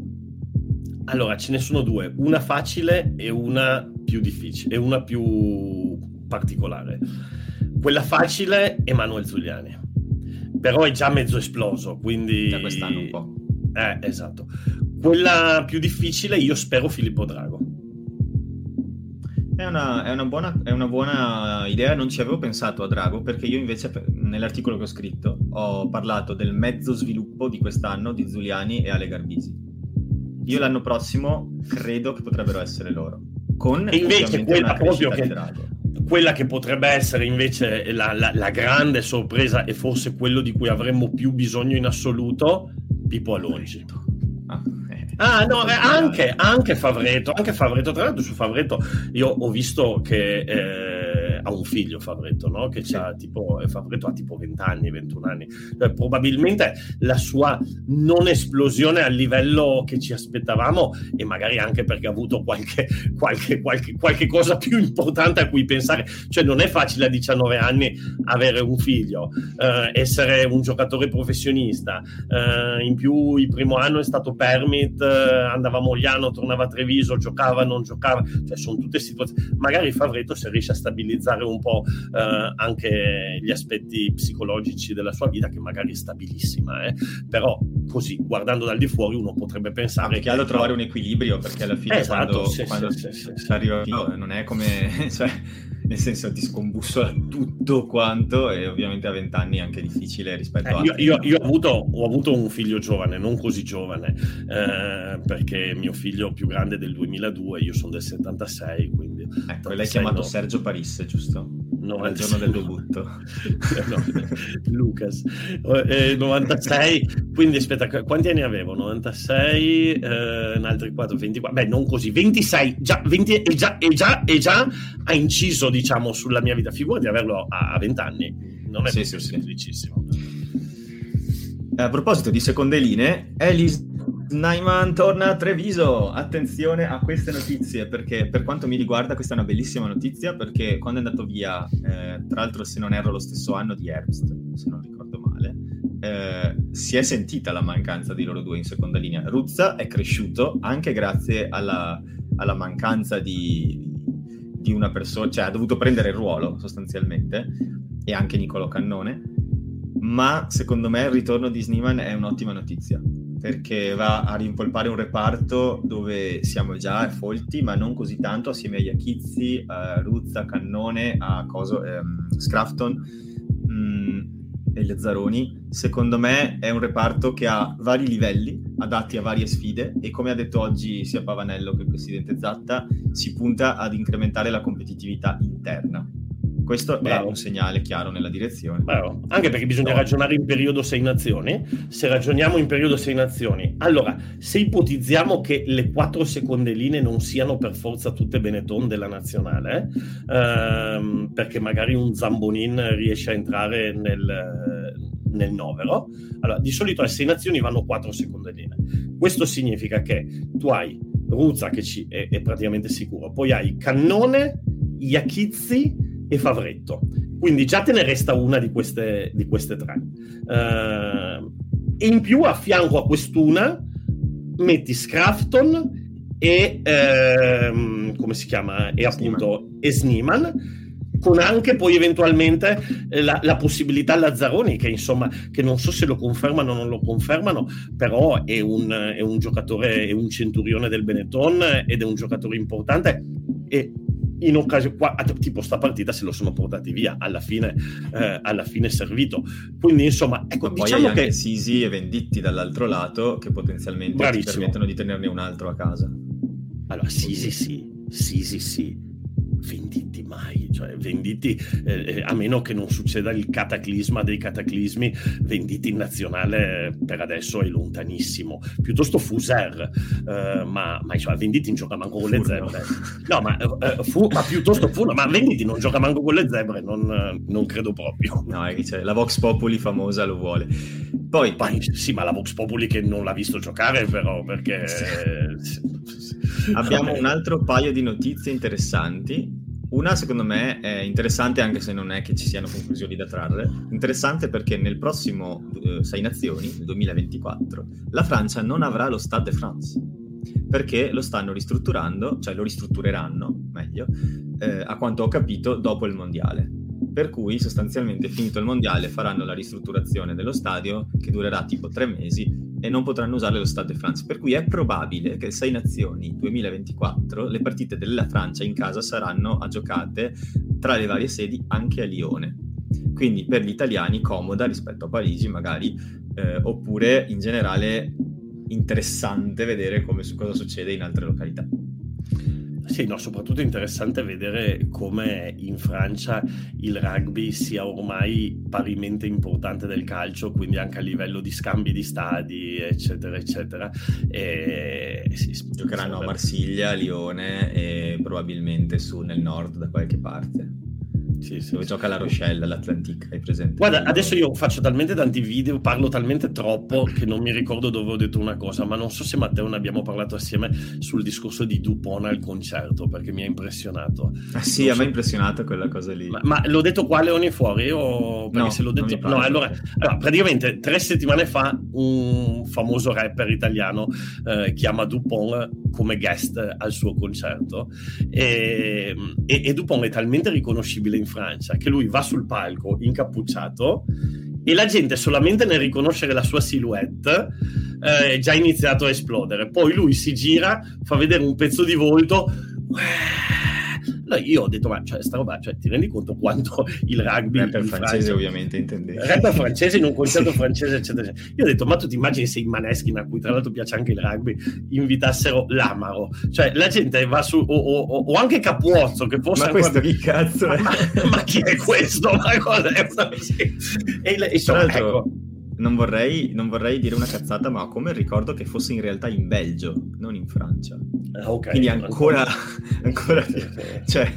Allora, ce ne sono due, una facile e una più difficile, e una più particolare. Quella facile è Manuel Zuliani però è già mezzo esploso, quindi... Da quest'anno un po'. Eh, esatto. Quella più difficile io spero Filippo Drago. È una, è, una buona, è una, buona, idea, non ci avevo pensato a Drago perché io invece nell'articolo che ho scritto ho parlato del mezzo sviluppo di quest'anno di Zuliani e Ale Garbisi. Io l'anno prossimo credo che potrebbero essere loro. Con e invece quella proprio che, Drago quella che potrebbe essere invece la, la, la, grande sorpresa e forse quello di cui avremmo più bisogno in assoluto, Pippo Alongi. Ah, eh. ah no, eh, anche, anche Favreto, anche Favreto, tra l'altro su Favreto io ho visto che eh, ha un figlio Favretto, no? Che sì. ha tipo, Favretto ha tipo 20 anni, 21 anni. Cioè, probabilmente la sua non esplosione al livello che ci aspettavamo e magari anche perché ha avuto qualche, qualche, qualche, qualche cosa più importante a cui pensare. Cioè non è facile a 19 anni avere un figlio, eh, essere un giocatore professionista. Eh, in più il primo anno è stato permit, eh, andava a Mogliano, tornava a Treviso, giocava, non giocava. Cioè sono tutte situazioni. Magari Favretto se riesce a stabilizzare un po' eh, anche gli aspetti psicologici della sua vita, che magari è stabilissima, eh. però così guardando dal di fuori uno potrebbe pensare che... È trovare un equilibrio perché alla fine esatto, quando, sì, quando sì, sì, arriva non è come... Cioè, nel senso ti scombussola tutto quanto e ovviamente a vent'anni è anche difficile rispetto eh, a... Io, io, io ho, avuto, ho, avuto, un figlio giovane, non così giovane, eh, perché mio figlio più grande è del 2002, io sono del 76, quindi... Ecco, l'hai chiamato no. Sergio Parisse, giusto? No, il giorno del debutto. no, Lucas. Eh, 96, quindi aspetta, quanti anni avevo? 96, eh, altri 4, 24, beh non così, 26, già, 20, e, già, e, già, e già ha inciso diciamo sulla mia vita, figura di averlo a, a 20 anni, non è sì, sì, semplicissimo. A proposito di seconde linee, Elise Naiman torna a Treviso. Attenzione a queste notizie perché per quanto mi riguarda questa è una bellissima notizia perché quando è andato via, eh, tra l'altro se non erro lo stesso anno di Herbst, se non ricordo male, eh, si è sentita la mancanza di loro due in seconda linea. Ruzza è cresciuto anche grazie alla, alla mancanza di, di una persona, cioè ha dovuto prendere il ruolo sostanzialmente e anche Nicolo Cannone, ma secondo me il ritorno di Sneeman è un'ottima notizia perché va a rimpolpare un reparto dove siamo già folti, ma non così tanto, assieme a Iachizzi, a Ruzza, Cannone, a Coso, ehm, Scrafton. Mm, e Lezzaroni. Secondo me è un reparto che ha vari livelli, adatti a varie sfide e come ha detto oggi sia Pavanello che il presidente Zatta, si punta ad incrementare la competitività interna questo Bravo. è un segnale chiaro nella direzione. Bravo. Anche perché bisogna no. ragionare in periodo sei nazioni. Se ragioniamo in periodo sei nazioni, allora, se ipotizziamo che le quattro seconde linee non siano per forza tutte Benetton della nazionale, ehm, perché magari un Zambonin riesce a entrare nel, nel novero, allora, di solito alle sei nazioni vanno quattro seconde linee. Questo significa che tu hai Ruzza che ci è, è praticamente sicuro, poi hai Cannone, Iachizzi e Favretto. Quindi già te ne resta una di queste, di queste tre. Uh, e in più a fianco a quest'una metti Scrafton e ehm, come si chiama? E appunto Esniman con anche poi eventualmente la, la, possibilità Lazzaroni che insomma che non so se lo confermano o non lo confermano però è un, è un giocatore è un centurione del Benetton ed è un giocatore importante e in occasione, qua, tipo sta partita se lo sono portati via, alla fine, eh, alla fine è servito. Quindi insomma, ecco, poi diciamo che... Sisi e Venditti dall'altro lato che potenzialmente Bravissimo. ti permettono di tenerne un altro a casa. Allora, Sisi sì, Sisi sì, venditi mai, cioè venditi eh, eh, a meno che non succeda il cataclisma dei cataclismi, venditi in nazionale per adesso è lontanissimo, piuttosto Fuser, eh, ma, ma cioè, venditi non gioca manco con le zebre, no ma, eh, fu, ma piuttosto Furno, ma venditi non gioca manco con le zebre, non, non credo proprio. No, è che c'è la Vox Populi famosa lo vuole. Poi, Poi sì, ma la Vox Populi che non l'ha visto giocare però perché... Abbiamo un altro paio di notizie interessanti. Una, secondo me, è interessante, anche se non è che ci siano conclusioni da trarre. Interessante perché nel prossimo eh, Sei Nazioni, nel 2024, la Francia non avrà lo Stade de France. Perché lo stanno ristrutturando, cioè lo ristruttureranno, meglio, eh, a quanto ho capito, dopo il Mondiale. Per cui sostanzialmente finito il mondiale faranno la ristrutturazione dello stadio che durerà tipo tre mesi e non potranno usare lo Stade de France. Per cui è probabile che il 6 Nazioni 2024 le partite della Francia in casa saranno giocate tra le varie sedi anche a Lione. Quindi per gli italiani comoda rispetto a Parigi magari, eh, oppure in generale interessante vedere come, cosa succede in altre località. Sì, no, soprattutto è interessante vedere come in Francia il rugby sia ormai parimente importante del calcio, quindi anche a livello di scambi di stadi, eccetera, eccetera. E, sì, Giocheranno a Marsiglia, a Lione e probabilmente su nel nord da qualche parte. Sì, sì, dove gioca la Rochelle, l'Atlantic, hai presente? Guarda, adesso io faccio talmente tanti video, parlo talmente troppo che non mi ricordo dove ho detto una cosa, ma non so se Matteo ne abbiamo parlato assieme sul discorso di Dupont al concerto, perché mi ha impressionato. Ah sì, non a so... me ha impressionato quella cosa lì. Ma, ma l'ho detto qua Leoni fuori o perché no, se l'ho detto... No, allora, allora, praticamente tre settimane fa un famoso rapper italiano eh, chiama Dupont come guest al suo concerto e, e, e Dupont è talmente riconoscibile in Francia che lui va sul palco incappucciato e la gente solamente nel riconoscere la sua silhouette eh, è già iniziato a esplodere. Poi lui si gira, fa vedere un pezzo di volto. No, io ho detto, ma cioè, sta roba, cioè, ti rendi conto quanto il rugby... Rapper francese Francia, ovviamente, intendevo. Rapper francese in un concerto sì. francese, eccetera, eccetera. Io ho detto, ma tu ti immagini se i Maneskin, a cui tra l'altro piace anche il rugby, invitassero l'Amaro? Cioè, la gente va su... O, o, o anche Capuozzo, che forse... Ma questo chi cazzo è? Ma, ma, chi è questo? Ma cosa è? E, insomma, ecco non vorrei, non vorrei, dire una cazzata, ma ho come ricordo che fosse in realtà in Belgio, non in Francia. Ah, okay. Quindi ancora, ancora cioè,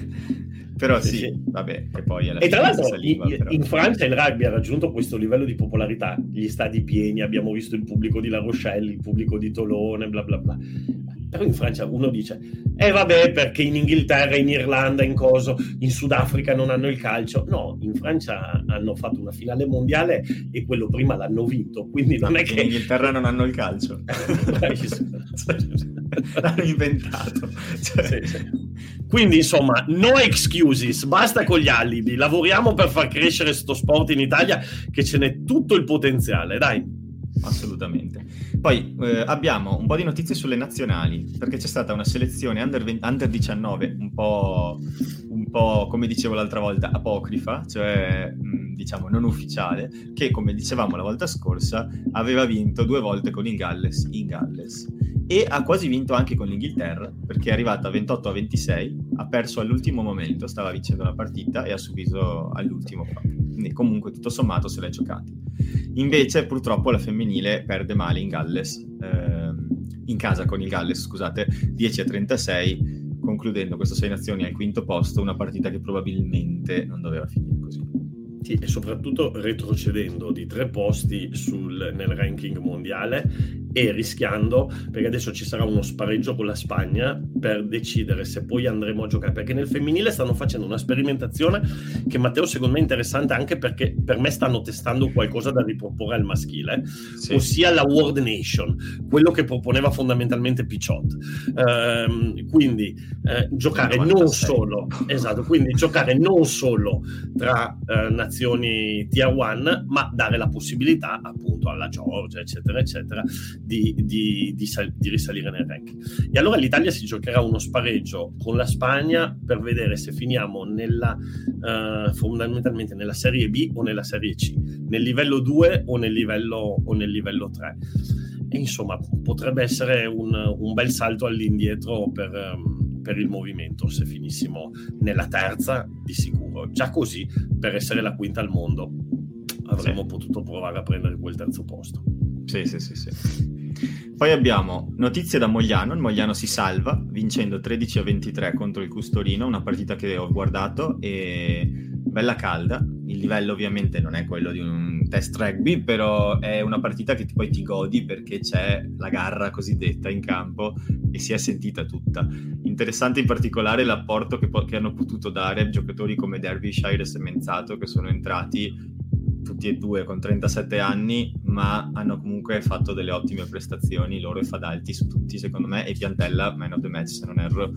però sì, sì, vabbè, e poi alla E tra l'altro saliva, in, in, Francia il rugby ha raggiunto questo livello di popolarità, gli stadi pieni, abbiamo visto il pubblico di La Rochelle, il pubblico di Tolone, bla bla bla. Però in Francia uno dice, eh vabbè, perché in Inghilterra, in Irlanda, in Coso, in Sudafrica non hanno il calcio. No, in Francia hanno fatto una finale mondiale e quello prima l'hanno vinto. Quindi non è che... In Inghilterra non hanno il calcio. l'hanno inventato. Cioè... Sì, sì. Quindi insomma, no excuses, basta con gli alibi. Lavoriamo per far crescere sto sport in Italia che ce n'è tutto il potenziale, dai assolutamente. Poi eh, abbiamo un po' di notizie sulle nazionali, perché c'è stata una selezione under, 20, under 19 un po', un po', come dicevo l'altra volta, apocrifa, cioè mh, diciamo non ufficiale, che come dicevamo la volta scorsa aveva vinto due volte con il Galles in Galles e ha quasi vinto anche con l'Inghilterra perché è arrivata 28 a 26, ha perso all'ultimo momento, stava vincendo la partita e ha subito all'ultimo. Quindi comunque tutto sommato se l'è giocata. Invece purtroppo la femminile perde male in Galles, ehm, in casa con il Galles, scusate, 10 a 36, concludendo queste sei nazioni al quinto posto, una partita che probabilmente non doveva finire così. Sì, e soprattutto retrocedendo di tre posti sul, nel ranking mondiale e rischiando, perché adesso ci sarà uno spareggio con la Spagna per decidere se poi andremo a giocare, perché nel femminile stanno facendo una sperimentazione che Matteo secondo me è interessante anche perché per me stanno testando qualcosa da riproporre al maschile, sì. ossia la World Nation, quello che proponeva fondamentalmente Pichot. Ehm, quindi eh, giocare non solo, esatto, quindi giocare non solo tra eh, nazioni tier 1, ma dare la possibilità appunto alla Georgia, eccetera, eccetera, di, di, di, sal- di, risalire nel ranking. E allora l'Italia si giocherà uno spareggio con la Spagna per vedere se finiamo nella, uh, fondamentalmente nella Serie B o nella Serie C, nel livello 2 o nel livello, o nel livello 3. E insomma, potrebbe essere un, un bel salto all'indietro per, um, per il movimento se finissimo nella terza di sicuro. Già così, per essere la quinta al mondo, avremmo sì. potuto provare a prendere quel terzo posto. Sì, sì, sì, sì. Poi abbiamo notizie da Mogliano, il Mogliano si salva vincendo 13 a 23 contro il Custorino, una partita che ho guardato e bella calda, il livello ovviamente non è quello di un test rugby, però è una partita che poi ti godi perché c'è la garra cosiddetta in campo e si è sentita tutta. Interessante in particolare l'apporto che, po- che hanno potuto dare giocatori come Derbyshire e Semenzato che sono entrati tutti e due con 37 anni, ma hanno comunque fatto delle ottime prestazioni, loro e Fadalti su tutti secondo me, e Piantella, man of the match se non erro,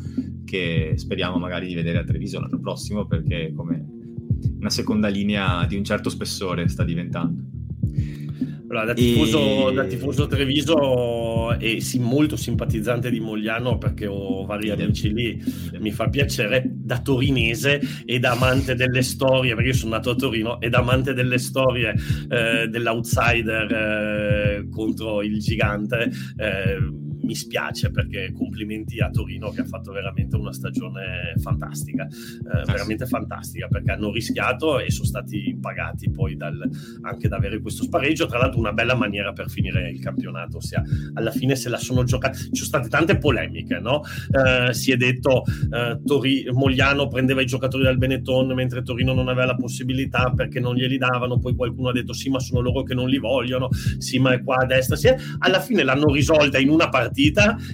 che speriamo magari di vedere a Treviso l'anno prossimo perché come una seconda linea di un certo spessore sta diventando. Allora, da tifoso, e... da tifoso Treviso e sì, molto simpatizzante di Mogliano perché ho vari amici lì, mi fa piacere da torinese ed amante delle storie, perché io sono nato a Torino, ed amante delle storie eh, dell'outsider eh, contro il gigante. Eh, mi spiace perché complimenti a Torino che ha fatto veramente una stagione fantastica, eh, ah, veramente fantastica perché hanno rischiato e sono stati pagati poi dal, anche da avere questo spareggio, tra l'altro una bella maniera per finire il campionato, ossia alla fine se la sono giocata, ci sono state tante polemiche, no? Eh, si è detto eh, Tori, Mogliano prendeva i giocatori dal Benetton mentre Torino non aveva la possibilità perché non glieli davano, poi qualcuno ha detto sì ma sono loro che non li vogliono, sì ma è qua a destra, sì. alla fine l'hanno risolta in una partita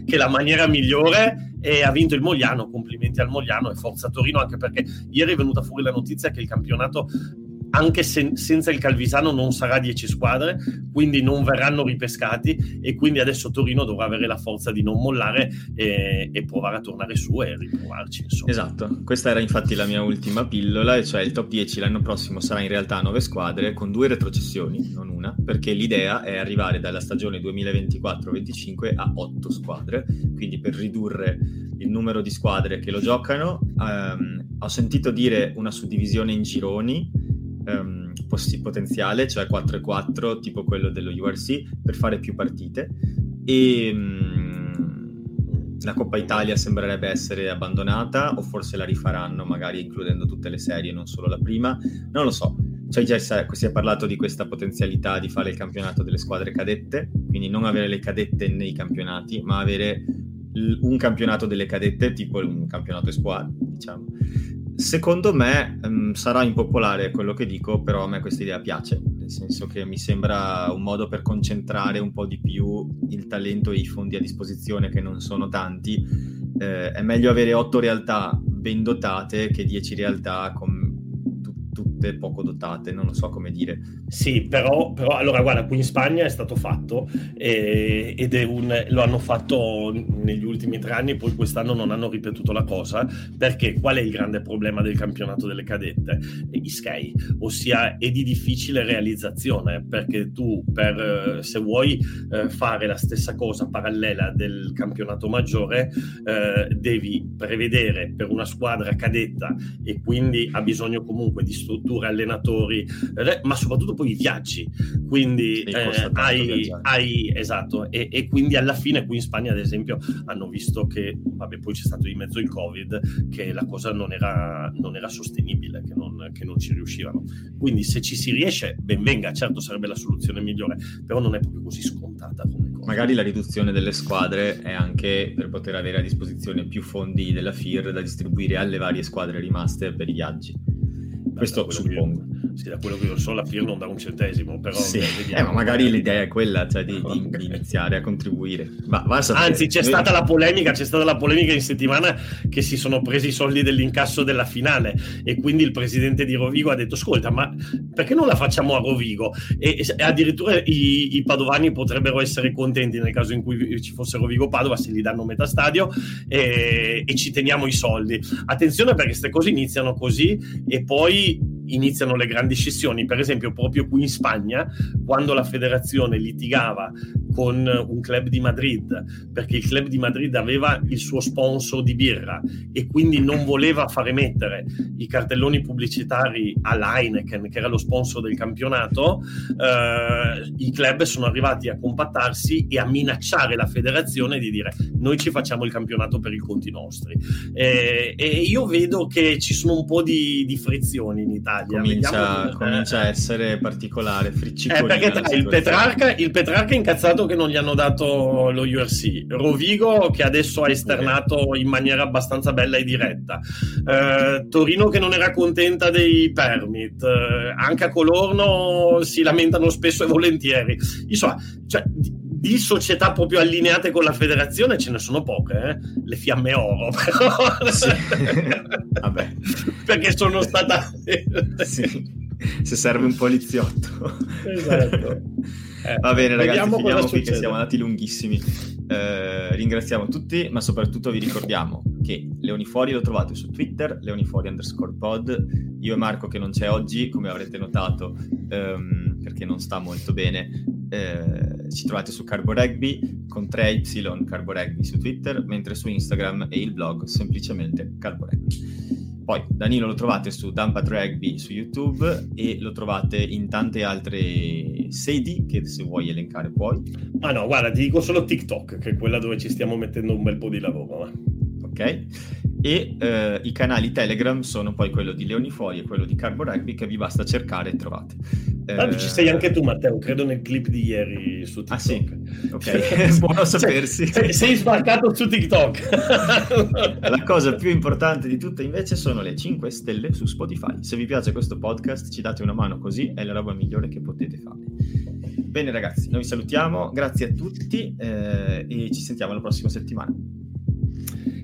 che è la maniera migliore e ha vinto il Mogliano, complimenti al Mogliano e forza Torino anche perché ieri è venuta fuori la notizia che il campionato anche se, senza il Calvisano non sarà 10 squadre, quindi non verranno ripescati e quindi adesso Torino dovrà avere la forza di non mollare e, e provare a tornare su e riprovarci. Insomma. Esatto, questa era infatti la mia ultima pillola, e cioè il top 10 l'anno prossimo sarà in realtà 9 squadre con due retrocessioni, non una, perché l'idea è arrivare dalla stagione 2024-25 a 8 squadre, quindi per ridurre il numero di squadre che lo giocano. Um, ho sentito dire una suddivisione in gironi um, poss- potenziale, cioè 4 e 4, tipo quello dello URC, per fare più partite. E um, la Coppa Italia sembrerebbe essere abbandonata, o forse la rifaranno, magari includendo tutte le serie, non solo la prima. Non lo so. Cioè già si è parlato di questa potenzialità di fare il campionato delle squadre cadette, quindi non avere le cadette nei campionati, ma avere un campionato delle cadette, tipo un campionato squadre, diciamo. Secondo me um, sarà impopolare quello che dico, però a me questa idea piace, nel senso che mi sembra un modo per concentrare un po' di più il talento e i fondi a disposizione, che non sono tanti. Eh, è meglio avere otto realtà ben dotate che dieci realtà con tutte poco dotate, non lo so come dire. Sì, però, però allora guarda, qui in Spagna è stato fatto eh, ed è un, lo hanno fatto negli ultimi tre anni, poi quest'anno non hanno ripetuto la cosa, perché qual è il grande problema del campionato delle cadette? I sky, ossia è di difficile realizzazione, perché tu per, se vuoi eh, fare la stessa cosa parallela del campionato maggiore, eh, devi prevedere per una squadra cadetta e quindi ha bisogno comunque di strutture, allenatori, eh, ma soprattutto poi i viaggi. Quindi eh, hai, hai, esatto, e, e, quindi alla fine qui in Spagna, ad esempio, hanno visto che, vabbè, poi c'è stato di mezzo il Covid, che la cosa non era, non era sostenibile, che non, che non ci riuscivano. Quindi se ci si riesce, ben venga, certo sarebbe la soluzione migliore, però non è proprio così scontata come cosa. Magari la riduzione delle squadre è anche per poter avere a disposizione più fondi della FIR da distribuire alle varie squadre rimaste per i viaggi. Questo suppongo. Sì, da quello che io so, la FIR non dà un centesimo, però... Sì. Eh, ma magari l'idea è quella, cioè di, di, di iniziare a contribuire. Ma, Anzi, c'è stata la polemica, c'è stata la polemica in settimana che si sono presi i soldi dell'incasso della finale e quindi il presidente di Rovigo ha detto, ascolta, ma perché non la facciamo a Rovigo? E, e addirittura i, i, padovani potrebbero essere contenti nel caso in cui ci fosse Rovigo-Padova se gli danno metà stadio e, e ci teniamo i soldi. Attenzione perché queste cose iniziano così e poi iniziano le grandi scissioni. Per esempio, proprio qui in Spagna, quando la federazione litigava con un club di Madrid, perché il club di Madrid aveva il suo sponsor di birra e quindi non voleva fare mettere i cartelloni pubblicitari all'Heineken, che era lo sponsor del campionato, eh, i club sono arrivati a compattarsi e a minacciare la federazione di dire noi ci facciamo il campionato per i conti nostri. Eh, e io vedo che ci sono un po' di, di frizioni in Italia. Comincia, comincia a essere particolare. Eh, perché tra il Petrarca, il Petrarca è incazzato che non gli hanno dato lo URC, Rovigo che adesso ha esternato in maniera abbastanza bella e diretta, eh, Torino che non era contenta dei permit, eh, anche a Colorno si lamentano spesso e volentieri. Insomma, cioè, di società proprio allineate con la federazione ce ne sono poche, eh? le fiamme oro, però. Sì. Perché sono stata... sì. Se serve un poliziotto. Esatto. Eh, Va bene ragazzi, finiamo qui che siamo andati lunghissimi. Eh, ringraziamo tutti, ma soprattutto vi ricordiamo che Leoni Fuori lo trovate su Twitter, leonifuori underscore pod. Io e Marco che non c'è oggi, come avrete notato, ehm, perché non sta molto bene, eh, ci trovate su Carbo Rugby con 3Y Carbo Rugby su Twitter, mentre su Instagram e il blog semplicemente Carbo Rugby. Poi Danilo lo trovate su Dumpat Rugby su YouTube e lo trovate in tante altre sedi che se vuoi elencare puoi. Ma no, guarda, ti dico solo TikTok, che è quella dove ci stiamo mettendo un bel po' di lavoro. Eh. Ok? E eh, i canali Telegram sono poi quello di Leoni Fuori e quello di Carbo Rugby che vi basta cercare e trovate. Tanto ci sei anche tu, Matteo, credo nel clip di ieri su TikTok. Ah sì, ok, buono sapersi. Sei, sei sbarcato su TikTok. La cosa più importante di tutte invece sono le 5 stelle su Spotify. Se vi piace questo podcast ci date una mano così, è la roba migliore che potete fare. Bene ragazzi, noi vi salutiamo, grazie a tutti eh, e ci sentiamo la prossima settimana.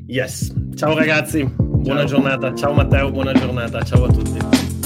Yes, ciao ragazzi, buona ciao. giornata, ciao Matteo, buona giornata, ciao a tutti.